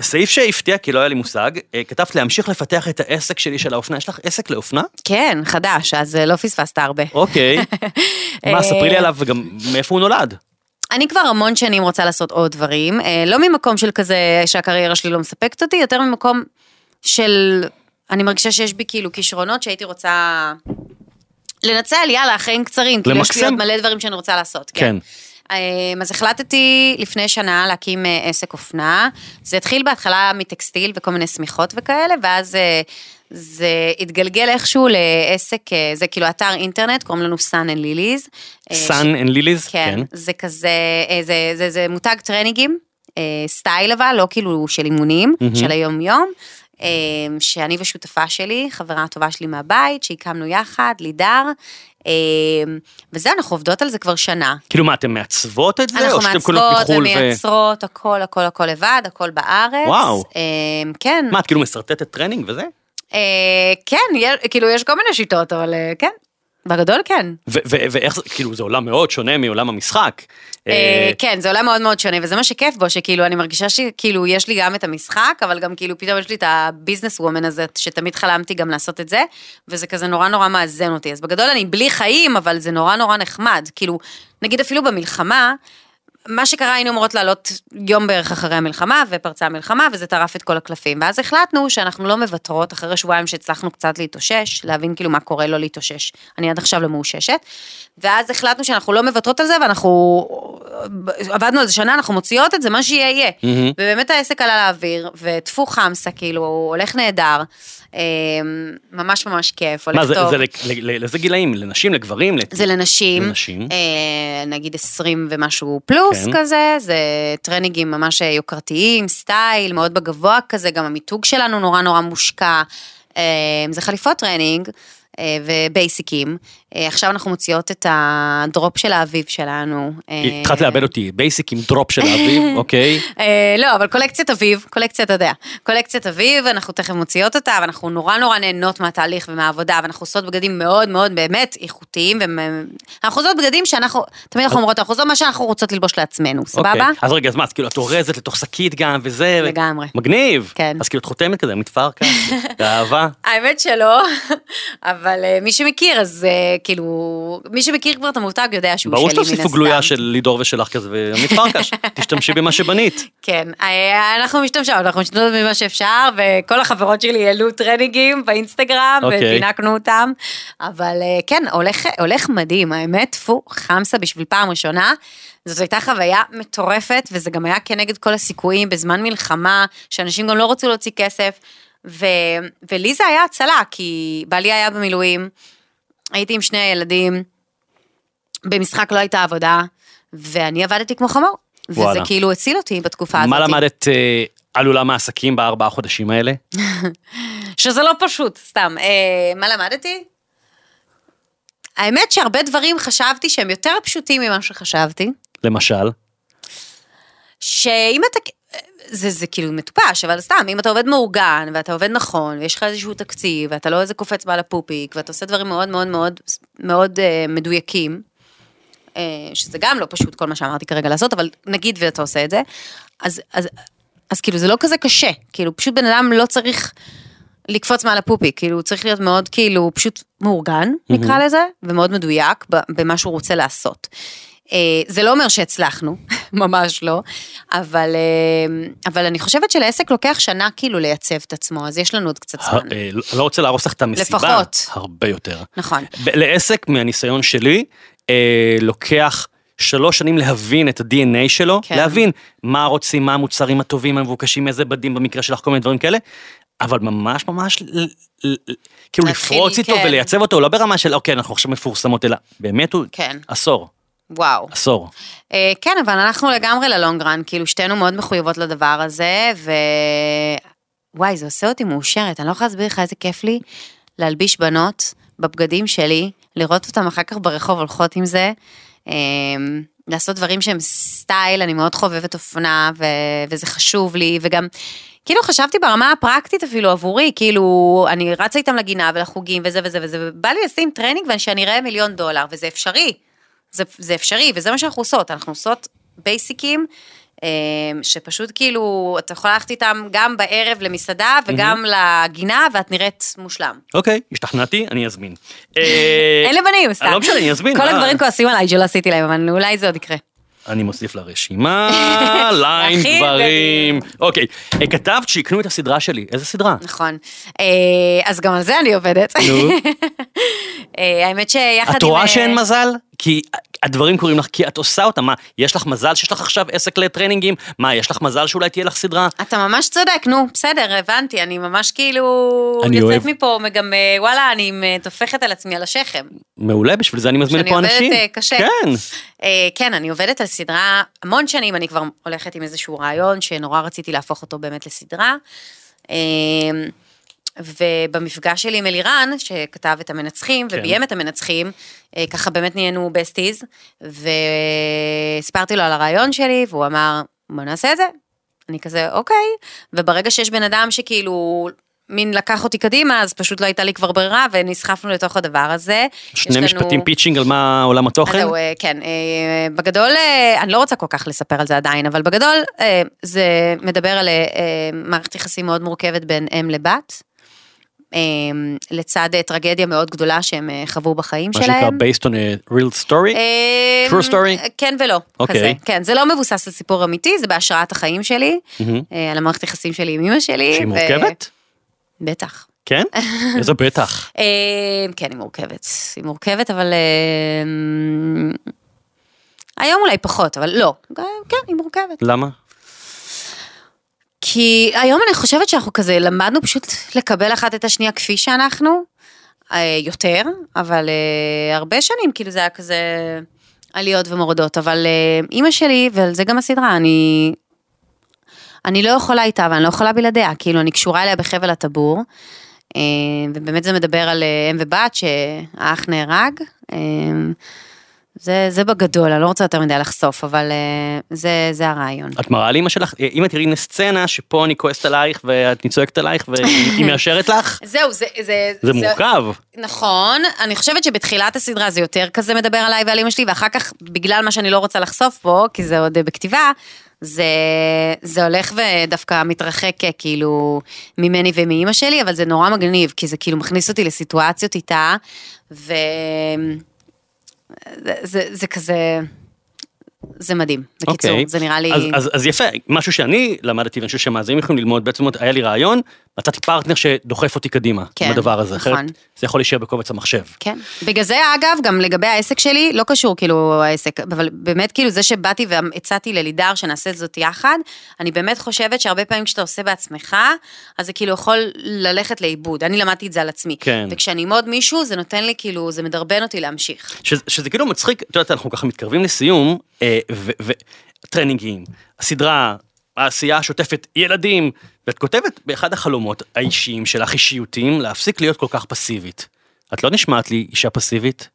C: אה, סעיף שהפתיע, כי לא היה לי מושג, אה, כתבת להמשיך לפתח את העסק שלי של האופנה. יש לך עסק לאופנה?
B: כן, חדש, אז אה, לא פספסת הרבה.
C: אוקיי. מה, ספרי לי עליו וגם מאיפה הוא נולד.
B: אני כבר המון שנים רוצה לעשות עוד דברים, אה, לא ממקום של כזה שהקריירה שלי לא מספקת אותי, יותר ממקום של, אני מרגישה שיש בי כאילו כישרונות שהייתי רוצה לנצל, יאללה, חיים קצרים, כאילו יש לי
C: למקסם.
B: עוד מלא דברים שאני רוצה לעשות, כן.
C: כן.
B: אה, אז החלטתי לפני שנה להקים אה, עסק אופנה. זה התחיל בהתחלה מטקסטיל וכל מיני שמיכות וכאלה, ואז אה, זה התגלגל איכשהו לעסק, אה, זה כאילו אתר אינטרנט, קוראים לנו Sun and Lilies. אה,
C: Sun and Lilies?
B: כן, זה כזה, זה, זה, זה מותג טרנינגים, סטייל אבל, לא כאילו של אימונים, של היום יום, שאני ושותפה שלי, חברה טובה שלי מהבית, שהקמנו יחד, לידר, אה, וזהו, אנחנו עובדות על זה כבר שנה.
C: כאילו מה, אתם מעצבות את זה?
B: אנחנו
C: או שאתם קונות
B: מעצבות
C: מחו"ל ו...
B: ומייצרות, הכל, הכל, הכל לבד, הכל בארץ.
C: וואו.
B: אה, כן.
C: מה, את כאילו משרטטת טרנינג וזה?
B: אה, כן, כאילו יש כל מיני שיטות, אבל אה, כן. בגדול כן.
C: ואיך זה, כאילו זה עולם מאוד שונה מעולם המשחק.
B: אה, כן, זה עולם מאוד מאוד שונה, וזה מה שכיף בו, שכאילו, אני מרגישה שכאילו, יש לי גם את המשחק, אבל גם כאילו, פתאום יש לי את הביזנס וומן הזה, שתמיד חלמתי גם לעשות את זה, וזה כזה נורא נורא מאזן אותי. אז בגדול אני בלי חיים, אבל זה נורא נורא נחמד. כאילו, נגיד אפילו במלחמה, מה שקרה, היינו אמורות לעלות יום בערך אחרי המלחמה, ופרצה המלחמה, וזה טרף את כל הקלפים. ואז החלטנו שאנחנו לא מוותרות, אחרי שבועיים שהצלחנו קצת להתאושש, להבין כאילו מה קורה לא להתאושש. אני עד עכשיו לא מאוששת. ואז החלטנו שאנחנו לא מוותרות על זה, ואנחנו עבדנו על זה שנה, אנחנו מוציאות את זה, מה שיהיה יהיה.
C: מהמם.
B: ובאמת העסק עלה לאוויר, וטפו חמסה, כאילו, הולך נהדר. אה, ממש ממש כיף, הולך
C: מה, זה,
B: טוב.
C: זה ל- לאיזה גילאים? לנשים, לגברים? לת-
B: זה לנשים,
C: לנשים.
B: אה, נגיד 20 ומשהו פלוס
C: כן.
B: כזה, זה טרנינגים ממש יוקרתיים, סטייל, מאוד בגבוה כזה, גם המיתוג שלנו נורא נורא מושקע, אה, זה חליפות טרנינג. אה, ובייסיקים. אה, עכשיו אנחנו מוציאות את ה drop של האביב שלנו. אה,
C: התחלת לאבד אותי, basic עם drop של האביב, אוקיי.
B: לא, אבל קולקציית אביב, קולקציית, אתה יודע, קולקציית אביב, אנחנו תכף מוציאות אותה, ואנחנו נורא נורא נהנות מהתהליך ומהעבודה, ואנחנו עושות בגדים מאוד מאוד באמת איכותיים, ואנחנו עושות בגדים שאנחנו, תמיד אנחנו אומרות, אנחנו עושות מה שאנחנו רוצות ללבוש לעצמנו, סבבה?
C: אוקיי. אז רגע, אז מה, אז כאילו את אורזת לתוך שקית גם וזה?
B: לגמרי.
C: מגניב.
B: כן.
C: אז כאילו את חותמת כזה, מתפרקה, באהבה.
B: האמת שלא, אבל אה, מי שמכיר, אז אה, כאילו, מי שמכיר כבר את המותג יודע שהוא
C: ברור
B: שלי מן הסתם.
C: שתוסיפו גלויה של לידור ושלך כזה, ומתפרקש, תשתמשי במה שבנית.
B: כן, אה, אנחנו משתמשות, אנחנו משתמשות במה שאפשר, וכל החברות שלי העלו טרנינגים באינסטגרם,
C: אוקיי.
B: ופינקנו אותם, אבל כן, הולך, הולך מדהים, האמת, טפו, חמסה בשביל פעם ראשונה. זאת הייתה חוויה מטורפת, וזה גם היה כנגד כל הסיכויים בזמן מלחמה, שאנשים גם לא רצו להוציא כסף, ו, ולי זה היה הצלה, כי בעלי היה במילואים, הייתי עם שני הילדים, במשחק לא הייתה עבודה, ואני עבדתי כמו חמור. וזה
C: וואלה.
B: כאילו הציל אותי בתקופה הזאת.
C: מה למדת אה, על עולם העסקים בארבעה חודשים האלה?
B: שזה לא פשוט, סתם. אה, מה למדתי? האמת שהרבה דברים חשבתי שהם יותר פשוטים ממה שחשבתי.
C: למשל?
B: שאם אתה, זה, זה כאילו מטופש, אבל סתם, אם אתה עובד מאורגן, ואתה עובד נכון, ויש לך איזשהו תקציב, ואתה לא איזה קופץ בעל הפופיק, ואתה עושה דברים מאוד מאוד מאוד מאוד אה, מדויקים, אה, שזה גם לא פשוט כל מה שאמרתי כרגע לעשות, אבל נגיד ואתה עושה את זה, אז, אז, אז כאילו זה לא כזה קשה, כאילו פשוט בן אדם לא צריך לקפוץ מעל הפופיק, כאילו הוא צריך להיות מאוד כאילו פשוט מאורגן, נקרא לזה, ומאוד מדויק במה שהוא רוצה לעשות. אה, זה לא אומר שהצלחנו, ממש לא, אבל, אה, אבל אני חושבת שלעסק לוקח שנה כאילו לייצב את עצמו, אז יש לנו עוד קצת זמן.
C: אה, לא- לא רוצה להרוס לך את המסיבה.
B: לפחות.
C: הרבה יותר.
B: נכון.
C: לעסק, מהניסיון שלי, לוקח שלוש שנים להבין את ה-DNA שלו,
B: כן.
C: להבין מה רוצים, מה המוצרים הטובים, המבוקשים, איזה בדים במקרה שלך, כל מיני דברים כאלה, אבל ממש ממש, כאילו לפרוץ איתו
B: כן.
C: ולייצב אותו, לא ברמה של אוקיי, אנחנו עכשיו מפורסמות, אלא באמת הוא
B: כן.
C: עשור,
B: וואו.
C: עשור.
B: אה, כן, אבל אנחנו לגמרי ל long run, כאילו שתינו מאוד מחויבות לדבר הזה, ו... וואי, זה עושה אותי מאושרת, אני לא יכולה להסביר לך איזה כיף לי להלביש בנות בבגדים שלי, לראות אותם אחר כך ברחוב הולכות עם זה, אה, לעשות דברים שהם סטייל, אני מאוד חובבת אופנה, ו... וזה חשוב לי, וגם... כאילו חשבתי ברמה הפרקטית אפילו עבורי, כאילו אני רצה איתם לגינה ולחוגים וזה וזה וזה, ובא לי לשים טרנינג ושאני אראה מיליון דולר, וזה אפשרי. זה, זה אפשרי, וזה מה שאנחנו עושות, אנחנו עושות בייסיקים, אה, שפשוט כאילו, אתה יכול ללכת איתם גם בערב למסעדה וגם לגינה, ואת נראית מושלם.
C: אוקיי, השתכנעתי, אני אזמין. אה,
B: אין לבנים, סתם.
C: לא משנה, אני אזמין.
B: כל
C: אה.
B: הגברים כועסים עליי שלא עשיתי להם, אבל אולי זה עוד יקרה.
C: אני מוסיף לרשימה, ליין גברים. אוקיי, אה, כתבת שיקנו את הסדרה שלי, איזה סדרה?
B: נכון. אה, אז גם על זה אני עובדת.
C: נו.
B: אה, האמת שיחד עם...
C: את רואה
B: אה,
C: שאין מזל? כי הדברים קורים לך, כי את עושה אותם. מה, יש לך מזל שיש לך עכשיו עסק לטרנינגים? מה, יש לך מזל שאולי תהיה לך סדרה?
B: אתה ממש צודק, נו, בסדר, הבנתי, אני ממש כאילו...
C: אני
B: יוצאת
C: אוהב.
B: מפה, וגם, אה, וואלה, אני אה, טופחת על עצמי על השכם.
C: מעולה, בשביל זה אני מזמין
B: שאני
C: לפה
B: עובדת,
C: אנשים.
B: אה, קשה.
C: כן.
B: אה, כן, אני עובדת על סדרה המון שנים, אני כבר הולכת עם איזשהו רעיון שנורא רציתי להפוך אותו באמת לסדרה. אה, ובמפגש שלי עם אלירן, שכתב את המנצחים
C: כן.
B: וביים את המנצחים, אה, ככה באמת נהיינו besties, והסברתי לו על הרעיון שלי, והוא אמר, בוא נעשה את זה. אני כזה, אוקיי. וברגע שיש בן אדם שכאילו... מין לקח אותי קדימה, אז פשוט לא הייתה לי כבר ברירה, ונסחפנו לתוך הדבר הזה. תני לנו-
C: משפטים pitching על מה עולם התוכן?
B: זהו, אה, כן, אה, בגדול, אני לא רוצה כל כך לספר על זה עדיין, אבל בגדול זה מדבר על מערכת יחסים מאוד מורכבת בין אם לבת, לצד אה, טרגדיה מאוד גדולה שהם אה, חוו בחיים
C: מה
B: שלהם.
C: שנקרא based on a real story?
B: אה,
C: True story?
B: כן ולא,
C: אוקיי.
B: כזה. כן, זה לא מבוסס על סיפור אמיתי, זה בהשראת החיים שלי. אה, על המערכת יחסים שלי עם אמא שלי.
C: שהיא
B: ו-
C: מורכבת?
B: בטח.
C: כן? איזה בטח.
B: אה, כן, היא מורכבת. היא מורכבת, אבל... היום אולי פחות, אבל לא. כן, היא מורכבת.
C: למה?
B: כי היום אני חושבת שאנחנו כזה למדנו פשוט לקבל אחת את השנייה כפי שאנחנו, אה, יותר, אבל אה, הרבה שנים כאילו זה היה כזה עליות ומורדות, אבל אה, אימא שלי, ועל זה גם הסדרה, אני... אני לא יכולה איתה ואני לא יכולה בלעדיה, כאילו אני קשורה אליה בחבל הטבור, ובאמת זה מדבר על אם ובת שהאח נהרג. אה, זה, זה בגדול, אני לא רוצה יותר מדי לחשוף, אבל אה, זה, זה הרעיון.
C: את מראה לאמא שלך, אה, אמא תראי הנה סצנה שפה אני כועסת עלייך ואת צועקת עלייך והיא מאשרת לך?
B: זהו, זה... זה,
C: זה מורכב.
B: נכון, אני חושבת שבתחילת הסדרה זה יותר כזה מדבר עליי ועל אמא שלי, ואחר כך, בגלל מה שאני לא רוצה לחשוף פה, כי זה עוד בכתיבה, זה, זה הולך ודווקא מתרחק אה, כאילו ממני ומאימא שלי, אבל זה נורא מגניב, כי זה כאילו מכניס אותי לסיטואציות איתה, ו... זה, זה, זה כזה... זה מדהים. בקיצור,
C: אוקיי.
B: זה נראה לי...
C: אז, אז, אז יפה, משהו שאני למדתי ואני חושב שהמאזינים יכולים ללמוד, בעצם היה לי רעיון, מצאתי פרטנר שדוחף אותי קדימה,
B: כן,
C: בדבר הזה, אחרת
B: נכון.
C: זה יכול להישאר בקובץ המחשב.
B: כן. בגלל זה, אגב, גם לגבי העסק שלי, לא קשור כאילו העסק, אבל באמת כאילו זה שבאתי והצעתי ללידר שנעשה את זאת יחד, אני באמת חושבת שהרבה פעמים כשאתה עושה בעצמך, אז זה כאילו יכול ללכת לאיבוד. אני למדתי את זה על עצמי.
C: כן.
B: וכשאני אעמוד מישהו, זה נותן לי כאילו, זה מדרבן אותי להמשיך.
C: שזה, שזה כאילו מצחיק, את יודעת, אנחנו ככה מתקרבים לסיום, אה, וטרנינגים, הסדרה, העשייה השוטפת, ילדים, ואת כותבת באחד החלומות האישיים שלך, אישיותיים, להפסיק להיות כל כך פסיבית. את לא נשמעת לי אישה פסיבית?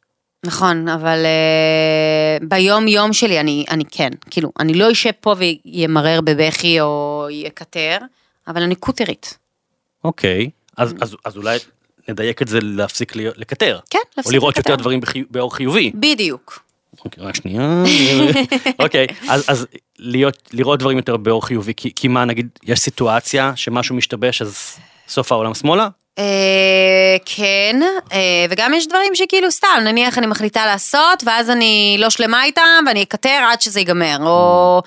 B: נכון, אבל uh, ביום יום שלי אני, אני כן, כאילו, אני לא אשב פה וימרר בבכי או יקטר, אבל אני קוטרית.
C: אוקיי, אז, אז, אז אולי נדייק את זה להפסיק לקטר.
B: כן,
C: או
B: להפסיק
C: לראות
B: לקטר.
C: יותר דברים בחי... באור חיובי.
B: בדיוק.
C: רק שנייה. אוקיי, אז, אז להיות, לראות דברים יותר באור חיובי, כי, כי מה, נגיד, יש סיטואציה שמשהו משתבש, אז סוף העולם שמאלה?
B: אה, כן, אה, וגם יש דברים שכאילו סתם, נניח אני מחליטה לעשות, ואז אני לא שלמה איתם, ואני אקטר עד שזה ייגמר, או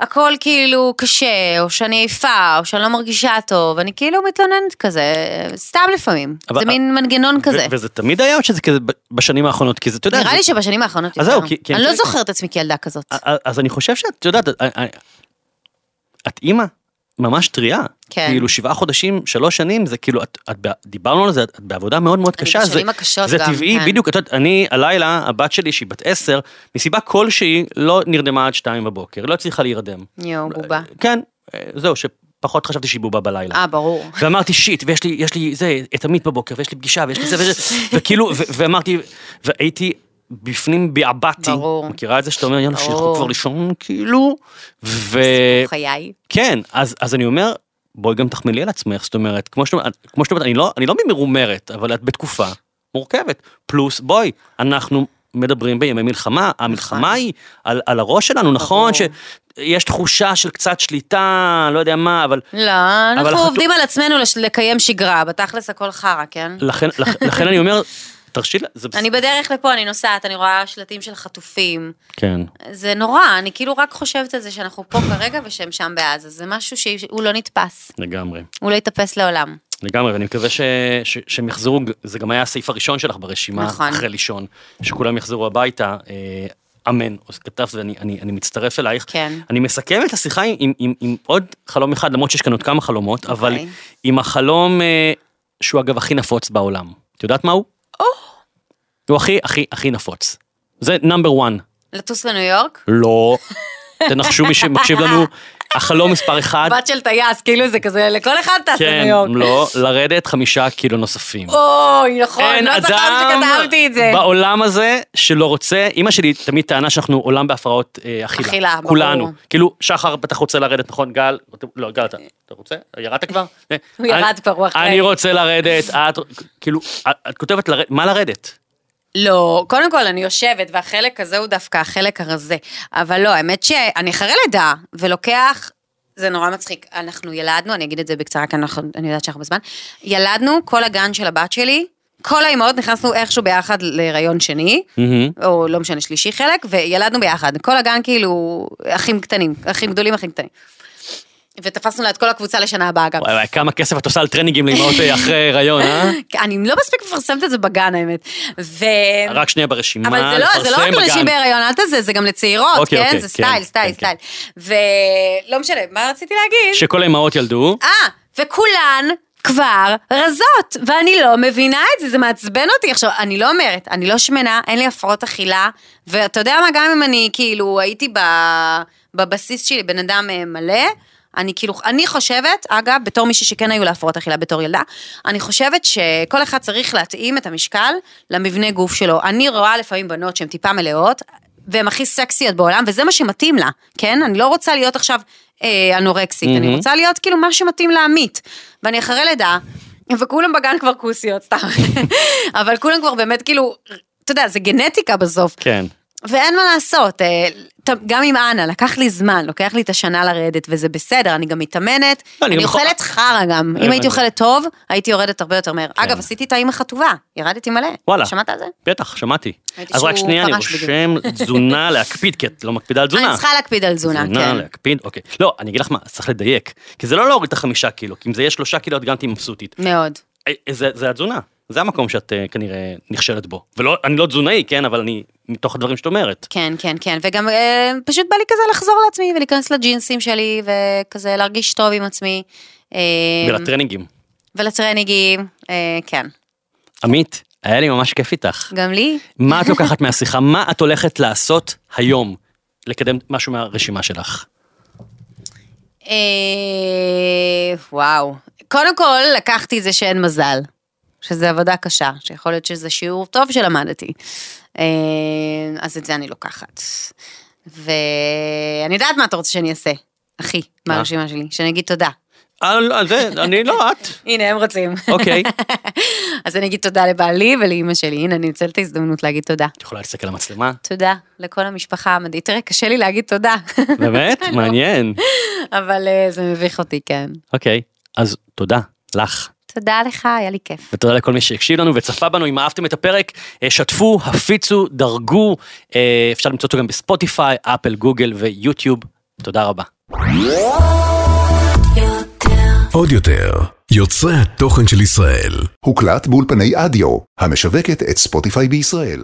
B: הכל כאילו קשה, או שאני עייפה, או שאני לא מרגישה טוב, אני כאילו מתלוננת כזה, סתם לפעמים.
C: אבל-
B: זה מין מנגנון כזה.
C: וזה תמיד היה או שזה כזה בשנים האחרונות? כי זה, אתה יודע,
B: נראה
C: זה-
B: לי שבשנים האחרונות
C: אז. זהו, כי- כי
B: אני לא זוכרת את עצמי כילדה כזאת.
C: אז- אז אני חושב שאת יודעת, את אימא ממש טריה.
B: כן.
C: כאילו שבעה חודשים, שלוש שנים, זה כאילו, את, את, דיברנו על זה, את בעבודה מאוד מאוד
B: אני
C: קשה.
B: בשנים
C: זה,
B: הקשות
C: זה
B: גם,
C: טבעי,
B: כן.
C: בדיוק, את יודעת, אני, הלילה, הבת שלי, שהיא בת עשר, מסיבה כלשהי, לא נרדמה עד שתיים בבוקר, לא הצליחה להירדם.
B: יואו, בובה.
C: כן, אה, זהו, שפחות חשבתי שהיא בובה בלילה.
B: אה, ברור.
C: ואמרתי שיט, ויש לי, יש לי זה, את עמית בבוקר, ויש לי פגישה, ויש לי זה וזה, וכאילו, ואמרתי, והייתי בפנים בעבדתי.
B: ברור.
C: מכירה את זה שאתה אומר, יאללה, שילכו. כבר לישון, כאילו, ו...
B: חיי.
C: כן, אז, אז אני אומר, בואי גם תחמלי על עצמך, זאת אומרת, כמו שאת אומרת, אני לא, אני לא ממרומרת, אבל את בתקופה מורכבת. פלוס, בואי, אנחנו מדברים בימי מלחמה, המלחמה היא על, על הראש שלנו, נכון
B: ברור.
C: שיש תחושה של קצת שליטה, לא יודע מה, אבל
B: לא,
C: אבל
B: אנחנו
C: החתו-
B: עובדים על עצמנו לש- לקיים שגרה, בתכלס הכל חרא, כן?
C: לכן, לכ- לכן אני אומר, תרשי לה, זה
B: אני בדרך לפה, אני נוסעת, אני רואה שלטים של חטופים.
C: כן.
B: זה נורא, אני כאילו רק חושבת על זה שאנחנו פה כרגע ושהם שם בעזה. זה משהו שהוא לא נתפס.
C: לגמרי.
B: הוא לא יתאפס לעולם.
C: לגמרי, ואני מקווה ש, ש, שהם יחזרו, זה גם היה הסעיף הראשון שלך ברשימה,
B: נכון.
C: אחרי לישון, שכולם יחזרו הביתה, אה, אמן, כתבת ואני אני, אני מצטרף אלייך.
B: כן.
C: אני מסכם את השיחה עם, עם, עם, עם עוד חלום אחד, למרות שיש כאן עוד כמה חלומות, אבל
B: אוקיי.
C: עם החלום אה, שהוא אגב הכי נפוץ בעולם. את יודעת מה הוא? הכי הכי הכי נפוץ. זה נאמבר 1.
B: לטוס לניו יורק?
C: לא. תנחשו מי שמקשיב לנו, החלום מספר אחד.
B: בת של טייס, כאילו זה כזה, לכל אחד טס
C: כן,
B: לניו יורק.
C: לא, לרדת חמישה קילו נוספים.
B: אוי, נכון,
C: אין
B: לא זכרתי
C: אדם
B: שכתבתי את זה.
C: בעולם הזה שלא רוצה, אימא שלי תמיד טענה שאנחנו עולם בהפרעות אה, אכילה.
B: אכילה, ברור.
C: כולנו. כאילו, שחר בטח רוצה לרדת, נכון? גל? לא, גל, אתה אתה רוצה? ירדת כבר?
B: הוא ירד כבר, הוא אחרי.
C: אני רוצה לרדת, את, כאילו, את- כותבת מה לרדת?
B: לא, קודם כל אני יושבת, והחלק הזה הוא דווקא החלק הרזה. אבל לא, האמת שאני אחרי לידה, ולוקח, זה נורא מצחיק. אנחנו ילדנו, אני אגיד את זה בקצרה, כי אנחנו, אני יודעת שאנחנו בזמן, ילדנו, כל הגן של הבת שלי, כל האימהות נכנסנו איכשהו ביחד להיריון שני. או לא משנה, שלישי חלק, וילדנו ביחד. כל הגן כאילו, אחים קטנים, אחים גדולים, אחים קטנים. ותפסנו לה את כל הקבוצה לשנה הבאה גם.
C: וואי, וואי, כמה כסף את עושה על טרנינגים לאמהות אה, אחרי הריון, אה?
B: אני לא מספיק מפרסמת את זה בגן, האמת. ו...
C: רק שנייה ברשימה,
B: אבל זה לא, זה לא רק לנשים
C: בגן.
B: בהיריון, אל תזה, זה גם לצעירות,
C: אוקיי,
B: כן?
C: אוקיי,
B: זה
C: כן,
B: סטייל, סטייל,
C: כן,
B: סטייל. ולא משנה, מה רציתי להגיד?
C: שכל האמהות ילדו.
B: אה, וכולן כבר רזות, ואני לא מבינה את זה, זה מעצבן אותי. עכשיו, אני לא אומרת, אני לא שמנה, אין לי הפרעות אכילה, ואתה יודע מה, גם אם אני כאילו הייתי בבסיס שלי בן אדם אה, מלא, אני כאילו, אני חושבת, אגב, בתור מישהי שכן היו לה הפרעות אכילה בתור ילדה, אני חושבת שכל אחד צריך להתאים את המשקל למבנה גוף שלו. אני רואה לפעמים בנות שהן טיפה מלאות, והן הכי סקסיות בעולם, וזה מה שמתאים לה, כן? אני לא רוצה להיות עכשיו אה, אנורקסית, אני
C: מהמם.
B: רוצה להיות כאילו מה שמתאים לעמית. ואני אחרי לידה, וכולם בגן כבר כוסיות, סתם. אבל כולם כבר באמת כאילו, אתה יודע, זה גנטיקה בסוף.
C: כן.
B: ואין מה לעשות, אה, גם עם אנה, לקח לי זמן, לוקח לי את השנה לרדת, וזה בסדר, אני גם מתאמנת,
C: לא, אני
B: אני
C: גם יכול-
B: אוכלת חרא גם. אם הייתי. אוכלת טוב, הייתי יורדת הרבה יותר מהר.
C: כן.
B: אגב, עשיתי את האימא חטובה, ירדתי מלא.
C: וואלה.
B: שמעת על זה?
C: בטח, שמעתי. אז רק שנייה, אני רושם תזונה להקפיד, כי את לא מקפידה על תזונה.
B: אני צריכה להקפיד על תזונה,
C: תזונה
B: כן.
C: להקפיד, אוקיי. לא, אני אגיד לך מה, צריך לדייק. כי זה לא להוריד את החמישה קילו, כי אם זה יהיה שלושה קילו, את גם תהיי מבסוטית.
B: מאוד.
C: אה, זה, זה התזונה, זה המקום שאת אה, כנראה נכשלת בו. ולא, אני לא תזונאי, כן, אבל אני, מתוך הדברים שאת אומרת.
B: כן, כן, כן, וגם אה, פשוט בא לי כזה לחזור לעצמי ולהיכנס לג'ינסים שלי, וכזה להרגיש טוב עם עצמי. אה,
C: ולטרנינגים.
B: ולטרנינגים, אה, כן.
C: עמית, היה לי ממש כיף איתך.
B: גם לי?
C: מה את לוקחת מהשיחה? מה את הולכת לעשות היום? לקדם משהו מהרשימה שלך.
B: אה, וואו. קודם כל, לקחתי את זה שאין מזל, שזה עבודה קשה, שיכול להיות שזה שיעור טוב שלמדתי. אה, אז את זה אני לוקחת. ואני יודעת מה אתה רוצה שאני אעשה, אחי,
C: מה?
B: מהרשימה שלי, שאני אגיד תודה.
C: לא, זה, אני לא את.
B: הנה, הם רוצים.
C: אוקיי.
B: אז אני אגיד תודה לבעלי ולאימא שלי, הנה, אני אנצל את ההזדמנות להגיד תודה.
C: את יכולה להסתכל למצלמה?
B: תודה לכל המשפחה המדהים. תראה, קשה לי להגיד תודה,
C: באמת? מעניין.
B: אבל אה, זה מביך אותי, כן.
C: אוקיי, אז תודה לך.
B: תודה לך, היה לי כיף.
C: ותודה לכל מי שהקשיב לנו וצפה בנו, אם אהבתם את הפרק, אה, שתפו, הפיצו, דרגו, אה, אפשר למצוא אותו גם בספוטיפיי, אפל, גוגל ויוטיוב. תודה רבה.
A: עוד יותר, יוצרי התוכן של ישראל.
D: הוקלט באולפני אדיו, המשווקת את ספוטיפיי בישראל.